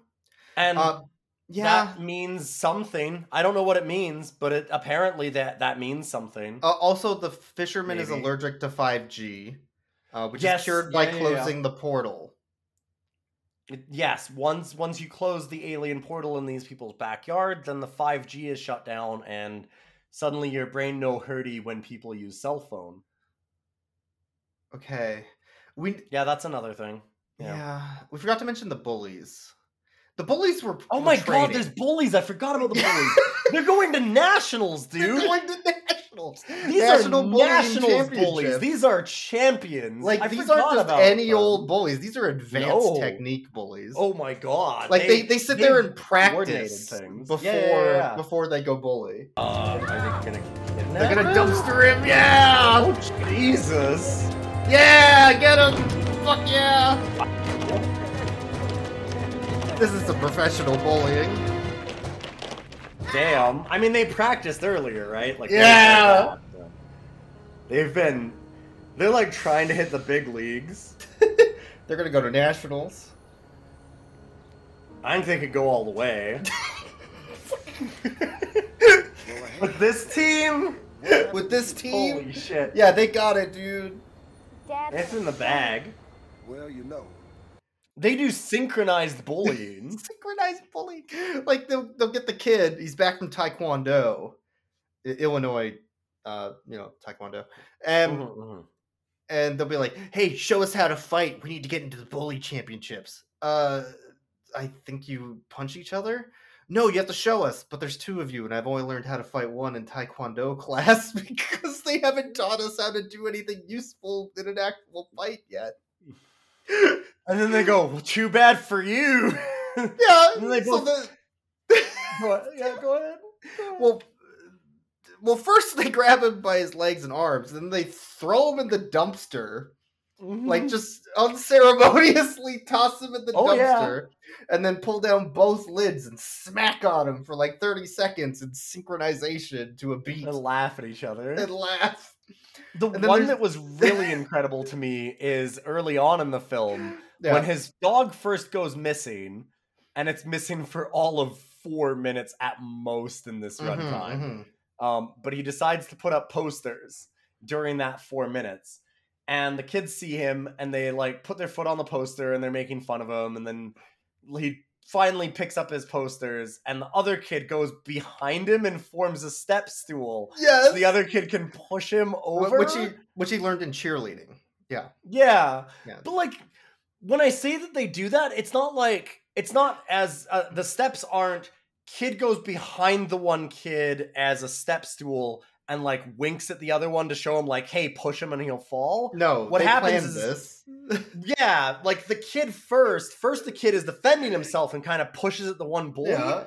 And Uh, yeah that means something. I don't know what it means, but it apparently that that means something. Uh, also, the fisherman is allergic to 5G, uh, which Yes, is cured by yeah, yeah, yeah. closing the portal. It- yes, once once you close the alien portal in these people's backyard, then the 5G is shut down and suddenly your brain no hurty when people use cell phone. Okay. We Yeah, that's another thing. yeah. Yeah. we forgot to mention the bullies. The bullies were Oh were my god, there's bullies. I forgot about the bullies. They're going to nationals, They're dude. going to nationals. These National are nationals bullies. These are champions. like I these aren't just any them. old bullies. These are advanced No. technique bullies. Oh my god! like they, they, sit there and practice things before Yeah, yeah, yeah. before they go bully. Uh, are they gonna They're gonna dumpster him. Yeah. Oh Jesus! Yeah, get him! Fuck yeah! This is some professional bullying. Damn. I mean, they practiced earlier, right? Like Yeah. They've been. They're like trying to hit the big leagues. They're gonna go to nationals. I think they could go all the way. With this team, with this team, holy shit! yeah, they got it, dude. Dad. It's in the bag. Well, you know. They do synchronized bullying. Synchronized bullying. Like they'll they'll get the kid. He's back from Taekwondo, Illinois, uh, you know Taekwondo, and Mhm, mhm. and they'll be like, "Hey, show us how to fight. We need to get into the bully championships." Uh, I think you punch each other. No, you have to show us. But there's two of you, and I've only learned how to fight one in Taekwondo class because they haven't taught us how to do anything useful in an actual fight yet. And then they go, well, "Too bad for you." Yeah, And they so the, Go- yeah, go ahead. well, well, first they grab him by his legs and arms, then they throw him in the dumpster, Mm-hmm. like just unceremoniously toss him in the Oh, yeah. dumpster, and then pull down both lids and smack on him for like thirty seconds in synchronization to a beat and laugh at each other. and laugh. The one that was really incredible to me is early on in the film Yeah. when his dog first goes missing, and it's missing for all of four minutes at most in this Mhm, runtime. mhm. Um, but he decides to put up posters during that four minutes, and the kids see him and they like put their foot on the poster and they're making fun of him, and then he finally picks up his posters, and the other kid goes behind him and forms a step stool. Yes. So the other kid can push him over. which he which he learned in cheerleading. Yeah, Yeah. Yeah. But like when I say that they do that, it's not like it's not as uh, the steps aren't kid goes behind the one kid as a step stool and like winks at the other one to show him like hey push him and he'll fall. no, What happens is- this. Yeah, like the kid first, first the kid is defending himself and kind of pushes at the one bully. Yeah.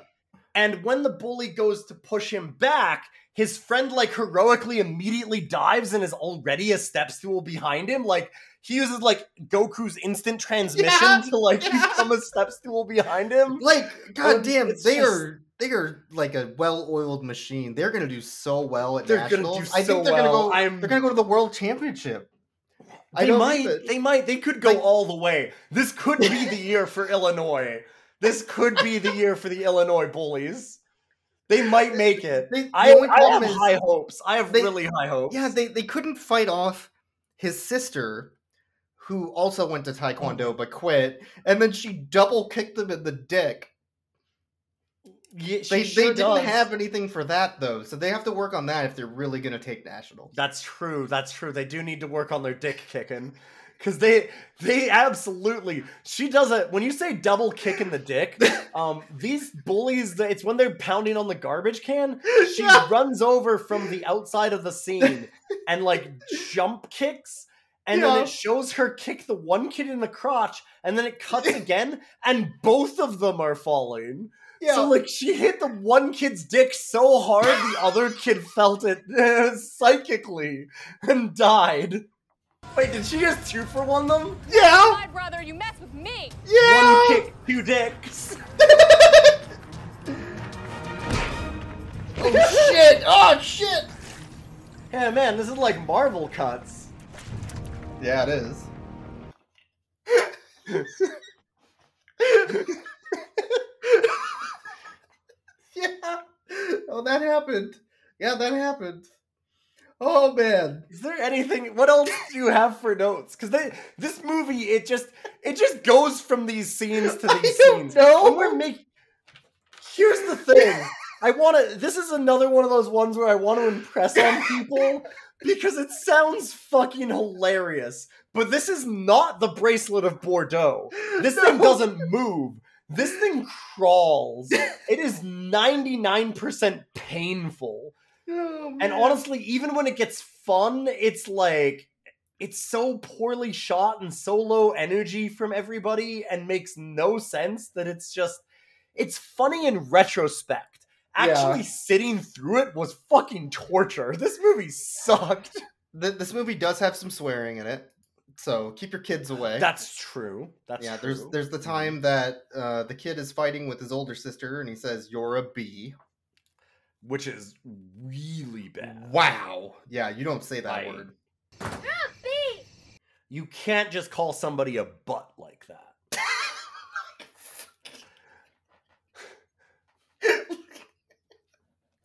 And when the bully goes to push him back, his friend like heroically immediately dives and is already a step stool behind him. Like he uses like Goku's instant transmission Yeah, to like yeah. become a step stool behind him. Like, goddamn, they just- are they are like a well-oiled machine. They're gonna do so well at They're nationals. I so think they're well. gonna go. I'm- They're gonna go to the world championship. I They don't might, that- they might, they could go Like- all the way. This could be the year for Illinois. This could be the year for the Illinois bullies. They might make it. They- the I, I have is- high hopes. I have they- really high hopes. Yeah, they they couldn't fight off his sister, who also went to Oh. Taekwondo but quit, and then she double kicked him in the dick. Yeah, she They, sure they didn't does. have anything for that though, so they have to work on that if they're really gonna take nationals. That's true. That's true. They do need to work on their dick kicking. Cause they they absolutely she does it when you say double kick in the dick, um these bullies it's when they're pounding on the garbage can, she Yeah. runs over from the outside of the scene and like jump kicks and then it shows her kick the one kid in the crotch and then it cuts again and both of them are falling. Yeah. So like she hit the one kid's dick so hard the other kid felt it psychically and died. Wait, did she just two for one them? yeah, My brother, you mess with me. yeah. One kick, two dicks. Oh shit! Oh shit! Yeah, man, this is like Marvel cuts. Yeah, it is. Oh, that happened. Yeah, that happened. Oh man. Is there anything? What else do you have for notes? Because they this movie it just it just goes from these scenes to these scenes. No, we're making Here's the thing. I want to. This is another one of those ones where I want to impress on people because it sounds fucking hilarious. But this is not the bracelet of Bordeaux. This thing doesn't move. This thing crawls. It is 99% painful. Oh, And honestly, even when it gets fun, it's like it's so poorly shot and so low energy from everybody and makes no sense that it's just it's funny in retrospect. Actually Yeah. sitting through it was fucking torture. This movie sucked. This movie does have some swearing in it, so keep your kids away. That's true. That's yeah. true. There's there's the time that uh, the kid is fighting with his older sister, and he says, "You're a bee." which is really bad. Wow. Yeah, you don't say that I- word. You can't just call somebody a butt like that.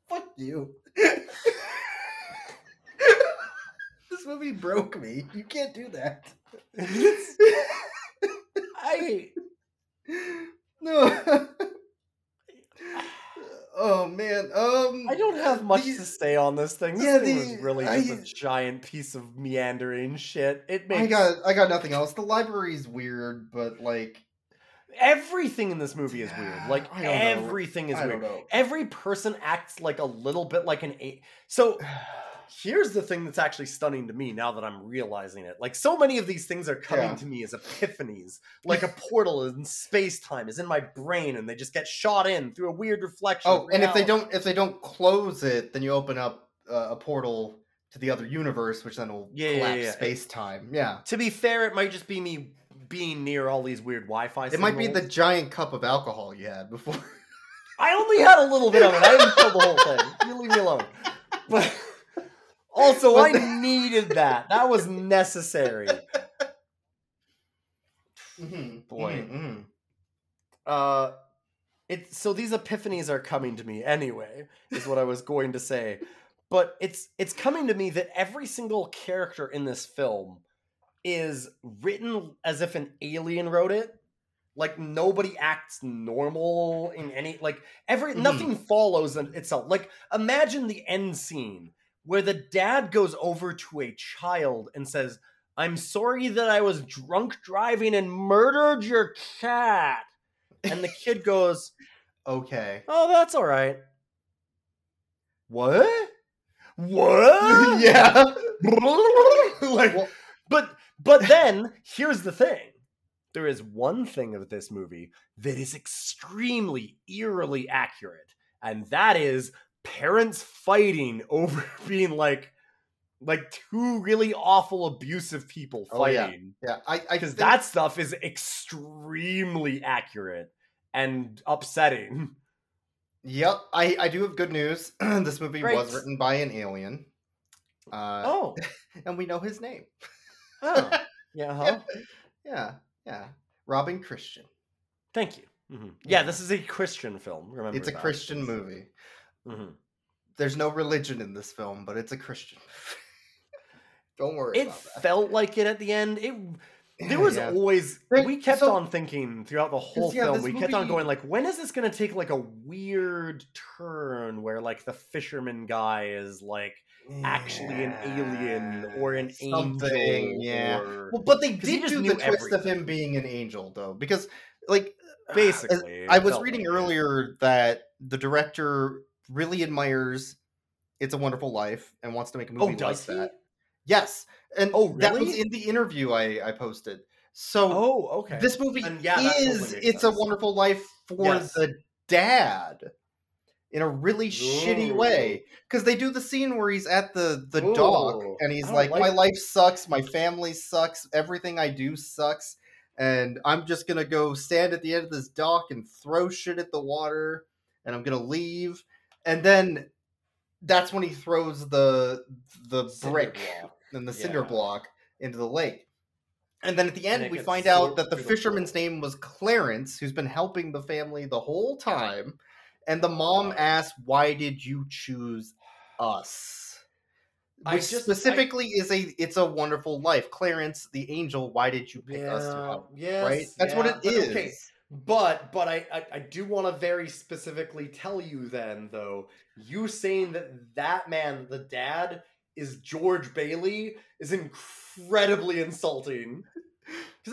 What? you. This movie broke me. You can't do that. I no. oh man. Um I don't have much these- to say on this thing. This Yeah, thing the- was really just a giant piece of meandering shit. It makes I got I got nothing else. The library's weird, but like everything in this movie is weird. Like I don't know. everything is I weird. Every person acts like a little bit like an a. So here's the thing that's actually stunning to me now that I'm realizing it. Like so many of these things are coming Yeah. to me as epiphanies. Like a portal in space time is in my brain, and they just get shot in through a weird reflection. Oh, and if they don't if they don't close it, then you open up uh, a portal to the other universe, which then will Yeah, collapse yeah. space time. Yeah. To be fair, it might just be me being near all these weird Wi-Fi. It might be the giant cup of alcohol you had before. I only had a little bit of it. I didn't kill the whole thing. You leave me alone. But also, I needed that. That was necessary. Boy. Mhm. Uh, it. So these epiphanies are coming to me anyway. Is what I was going to say. But it's it's coming to me that every single character in this film is written as if an alien wrote it. Like nobody acts normal in any like every Mhm. nothing follows itself. Like imagine the end scene where the dad goes over to a child and says, "I'm sorry that I was drunk driving and murdered your cat." And the kid goes, Okay. "Oh, that's all right." What? What? yeah. like, but but then here's the thing: there is one thing of this movie that is extremely eerily accurate, and that is parents fighting over being like like two really awful abusive people Oh, yeah. fighting Yeah. I I because think- that stuff is extremely accurate and upsetting. Yep, I, I do have good news. this movie Great. was written by an alien. Uh, Oh, and we know his name. oh, yeah, huh? Yeah, yeah. Robin Christian. Thank you. Mhm. Yeah, this is a Christian film. Remember, It's a that. Christian movie. Mhm. There's no religion in this film, but it's a Christian. Don't worry It felt like it at the end. It there was yeah. always we kept so- on thinking throughout the whole yeah, film. We kept on going like, when is this going to take like a weird turn where like the fisherman guy is like actually an alien or an Something, angel? yeah. or- Well, but they did do the twist of him being an angel, though, because like Basically, I was reading like it. earlier that the director really admires "It's a Wonderful Life" and wants to make a oh, movie Oh, like he? that. Yes, and Oh, that was really? in the interview I I posted. So Oh, okay. this movie Then, yeah, that totally is "It's sense. a Wonderful Life" for Yes. the dad in a really shitty way because they do the scene where he's at the the dock and he's like, like my that." life sucks my family sucks everything i do sucks and i'm just gonna go stand at the end of this dock and throw shit at the water and i'm gonna leave and then that's when he throws the the Cinder brick block. and the cinder Yeah. block into the lake and then at the end we find out that the fisherman's name was clarence who's been helping the family the whole time and the mom asks, "Why did you choose us?" I Which just- I- specifically is a "It's a Wonderful Life." Clarence, the angel, why did you pick us? to Yeah, help? yes, right. That's what yeah, it but is. okay. Mm-hmm. But but I I, I do want to very specifically tell you then though you saying that that man the dad is George Bailey is incredibly insulting.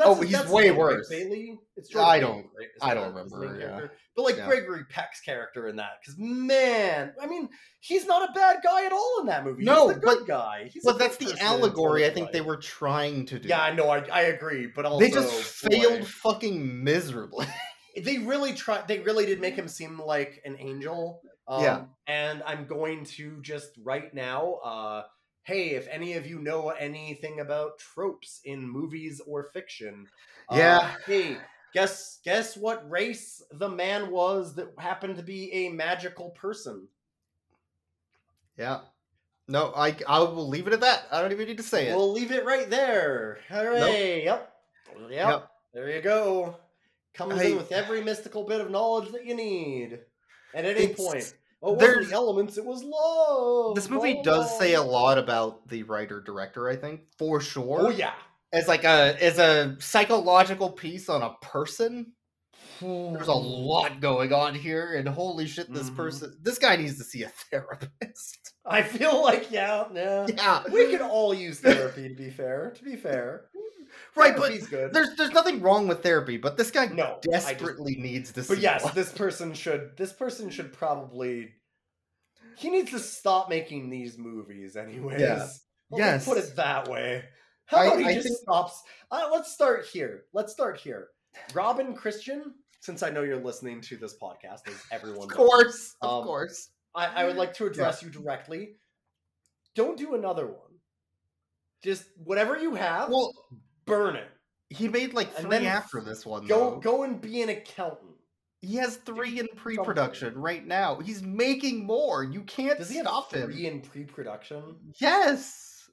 Oh, he's his way worse. Bailey. It's I Bailey, don't- right? I don't remember, yeah. But like Yeah. Gregory Peck's character in that, because man, I mean, he's not a bad guy at all in that movie. No, he's the good but- guy. He's But that's the allegory I think they were trying to do. Yeah, I know. I, I agree, but also they just boy, failed fucking miserably. They really tried. They really did make him seem like an angel. Um, Yeah. And I'm going to just right now. Uh, hey, if any of you know anything about tropes in movies or fiction, uh, Yeah. Hey, guess guess what race the man was that happened to be a magical person. yeah. No, I I will leave it at that. I don't even need to say it. We'll leave it right there. Hooray! Yep. Yep. Yep. There you go. Comes I- in with every mystical bit of knowledge that you need at any point. Oh, There's- the elements, it was love. This movie Oh, does say a lot about the writer director, I think, for sure. Oh yeah. As like a as a psychological piece on a person. There's a lot going on here, and holy shit, this Mhm. person this guy needs to see a therapist. I feel like yeah, yeah. Yeah. We could all use therapy to be fair. To be fair. Right, but Therapy's good. there's there's nothing wrong with therapy, but this guy No, I just- desperately needs this. But yes, one. this person should this person should probably he needs to stop making these movies anyways. Yeah. Yes. put it that way. How I- about he I just think- stops? Uh, let's start here. Let's start here. Robin Christian, since I know you're listening to this podcast, as everyone Of knows, course, of Um, course. I, I would like to address you directly. Don't do another one. Just whatever you have, Well, burn it. he made like And three after this one. Go though. go and be an accountant. He has three in pre-production right now. He's making more. You can't Does stop him. three in pre-production? Yes.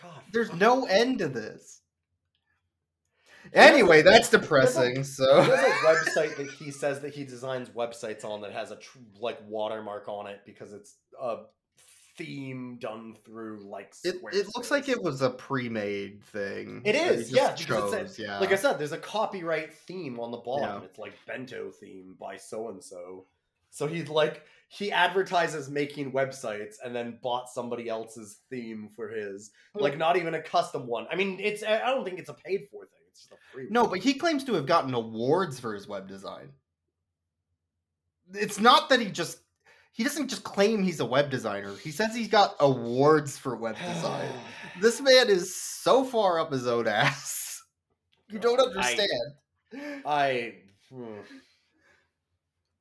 God, There's no end to this. Anyway, that's a- depressing. He So has a website that he says that he designs websites on that has a tr- like watermark on it because it's a theme done through like it, it looks like it was a pre-made thing. It is, yeah. Chose, said- yeah. Like I said, there's a copyright theme on the bottom. Yeah. It's like bento theme by so and so. So he's like he advertises making websites and then bought somebody else's theme for his. Hmm. Like not even a custom one. I mean, it's I don't think it's a paid for thing. It's just a free. No, but he claims to have gotten awards for his web design. It's not that he just he doesn't just claim he's a web designer. He says he's got awards for web design. this man is so far up his own ass. You don't understand. I. hmm.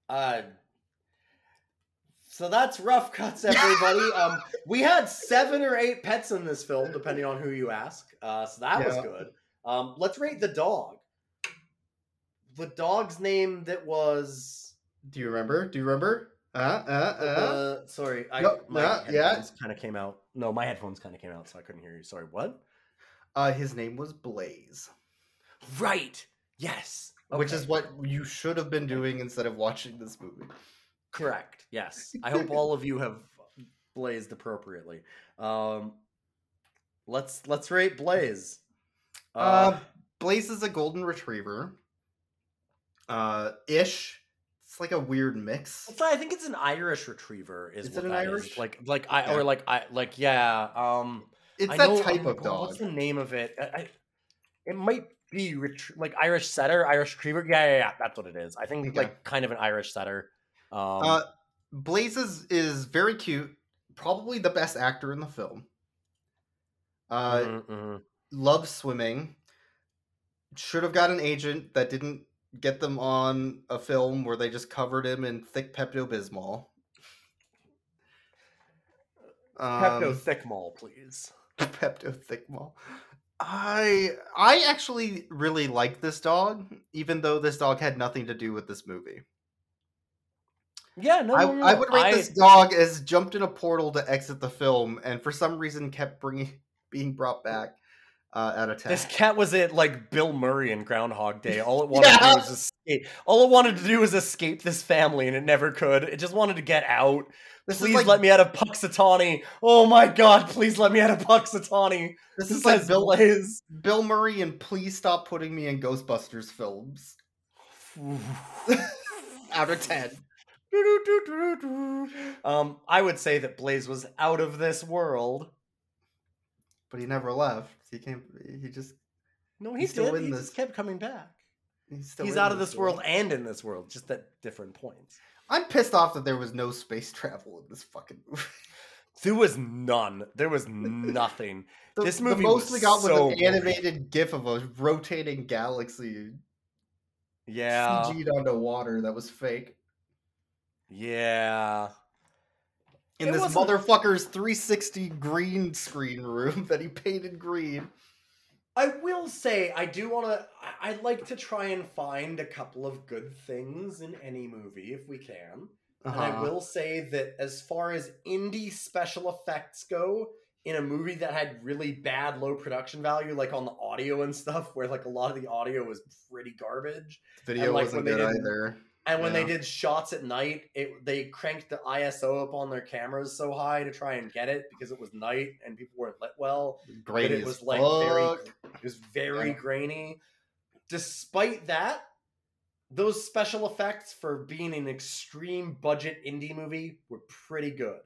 Uh. So that's rough cuts, everybody. um, we had seven or eight pets in this film, depending on who you ask. Uh, so that was good. Um, let's rate the dog. The dog's name that was. Do you remember? Do you remember? Uh, uh, uh. Uh, sorry, I No, my no, yeah. headphones kind of came out. No, my headphones kind of came out, so I couldn't hear you. Sorry, what? Uh, his name was Blaze, Right. Yes. which is what you should have been doing instead of watching this movie. Correct. Yes. I hope all of you have blazed appropriately. Um, let's let's rate Blaze. Uh, Blaze is a golden retriever. Uh, ish. It's like a weird mix. It's- I think it's an Irish retriever. Is, Is what it an that is. Irish? Like like I Yeah. or like I like yeah. Um, It's I that know- type oh of dog. What's the name of it? I, I, it might be like Irish setter, Irish retriever. Yeah, yeah, yeah. That's what it is. I think Okay. like kind of an Irish setter. Um, Uh, Blaze is, is very cute. Probably the best actor in the film. Uh, mhm, mhm. Loves swimming. Should have got an agent that didn't get them on a film where they just covered him in thick Pepto Bismol. Pepto Um, Thickmall, please. Pepto Thickmol. I I actually really like this dog, even though this dog had nothing to do with this movie. Yeah, no, I, no, no, I would rate I- this dog as jumped in a portal to exit the film, and for some reason kept bringing being brought back uh, out of ten. This cat was it like Bill Murray in Groundhog Day. All it wanted to do was escape. All it wanted to do was escape this family, and it never could. It just wanted to get out. This is please like- let me out of Punxsutawney. Oh my god, please let me out of Punxsutawney. This This is like Bill Blaze. Bill Murray, and please stop putting me in Ghostbusters films. out of ten. Um, I would say that Blaze was out of this world. But he never left. He came. He just. No, he He's still did. in He this- just kept coming back. He's, still He's out of this world and in this world, just at different points. I'm pissed off that there was no space travel in this fucking movie. There was none. There was nothing. The, this movie most was we got was an animated GIF of a rotating galaxy Yeah. CG'd onto water that was fake. Yeah. In It this wasn't- motherfucker's 360 green screen room that he painted green. I will say I do want to. I'd like to try and find a couple of good things in any movie if we can. And I Uh-huh. will say that as far as indie special effects go, in a movie that had really bad low production value, like on the audio and stuff, where like a lot of the audio was pretty garbage. Video and, like, wasn't good either. And when they did shots at night, it they cranked the ISO up on their cameras so high to try and get it because it was night and people weren't lit well. Grainy it was like very it was very Yeah. grainy. Despite that, those special effects for being an extreme budget indie movie were pretty good.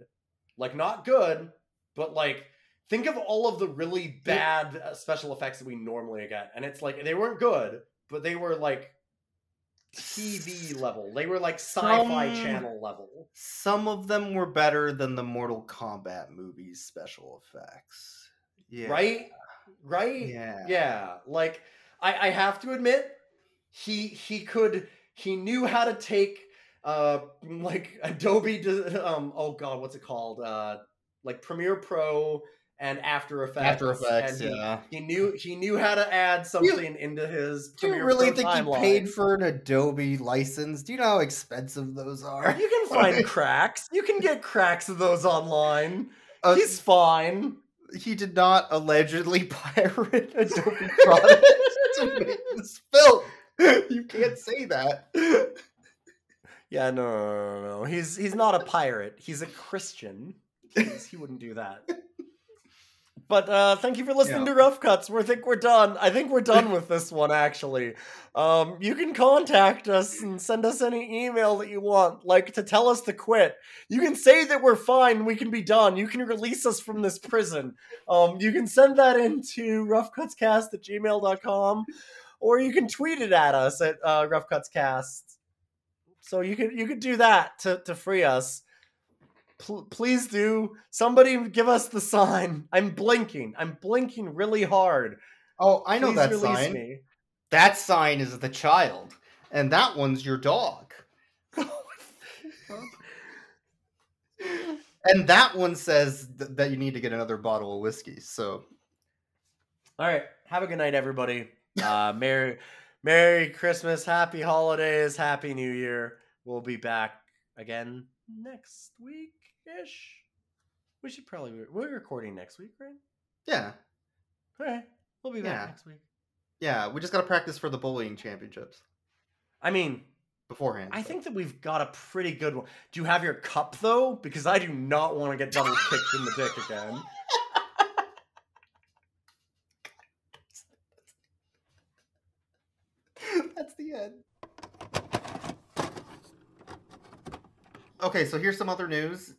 Like not good, but like think of all of the really bad uh, special effects that we normally get and it's like they weren't good, but they were like TV level. They were like sci-fi Some- channel level. Some of them were better than the Mortal Kombat movies special effects. Yeah. Right? Right? Yeah. Yeah. Like I, I have to admit, he he could he knew how to take uh like Adobe um oh god, what's it called? Uh like Premiere Pro and After Effects. After Effects, and yeah. He knew he knew how to add something into his Do you really think he paid for an Adobe license? Do you know how expensive those are? You can find cracks. You can get cracks of those online. Uh, He's fine. He did not allegedly pirate Adobe products to make this film. You can't say that. Yeah, no, no, no, no. He's he's not a pirate. He's a Christian. He's- he wouldn't do that. But uh, thank you for listening Yeah. to Rough Cuts. We think we're done. I think we're done with this one. Actually, um, you can contact us and send us any email that you want, like to tell us to quit. You can say that we're fine. We can be done. You can release us from this prison. Um, you can send that into roughcutscast at gmail.com or you can tweet it at us at uh, roughcutscast. So you could you could do that to, to free us. Pl- please do. Somebody give us the sign. I'm blinking. I'm blinking really hard. Oh, I know Please that sign. me. That sign is the child, and that one's your dog. and that one says th- that you need to get another bottle of whiskey. So, All right. Have a good night, everybody. Uh, Merry Merry Christmas, Happy Holidays, Happy New Year. We'll be back again next week ish. We should probably we're recording next week, right? yeah, All right. We'll be back Yeah. next week. yeah, we just got to practice for the bullying championships I mean, beforehand. I think that we've got a pretty good one. Do you have your cup though? Because I do not want to get double kicked in the dick again. That's the end. Okay, so here's some other news.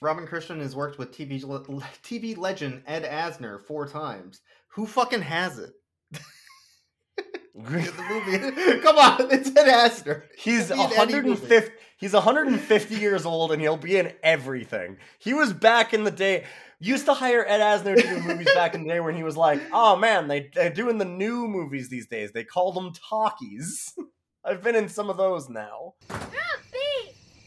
Robin Christian has worked with TV le- TV legend Ed Asner four times. Who fucking has it? the movie. Come on, it's Ed Asner. He's He'll be in any movie. 150 he's 150 years old and he'll be in everything. He was back in the day used to hire Ed Asner to do movies back in the day when he was like, "Oh man, they they're doing the new movies these days. They call them talkies." I've been in some of those now.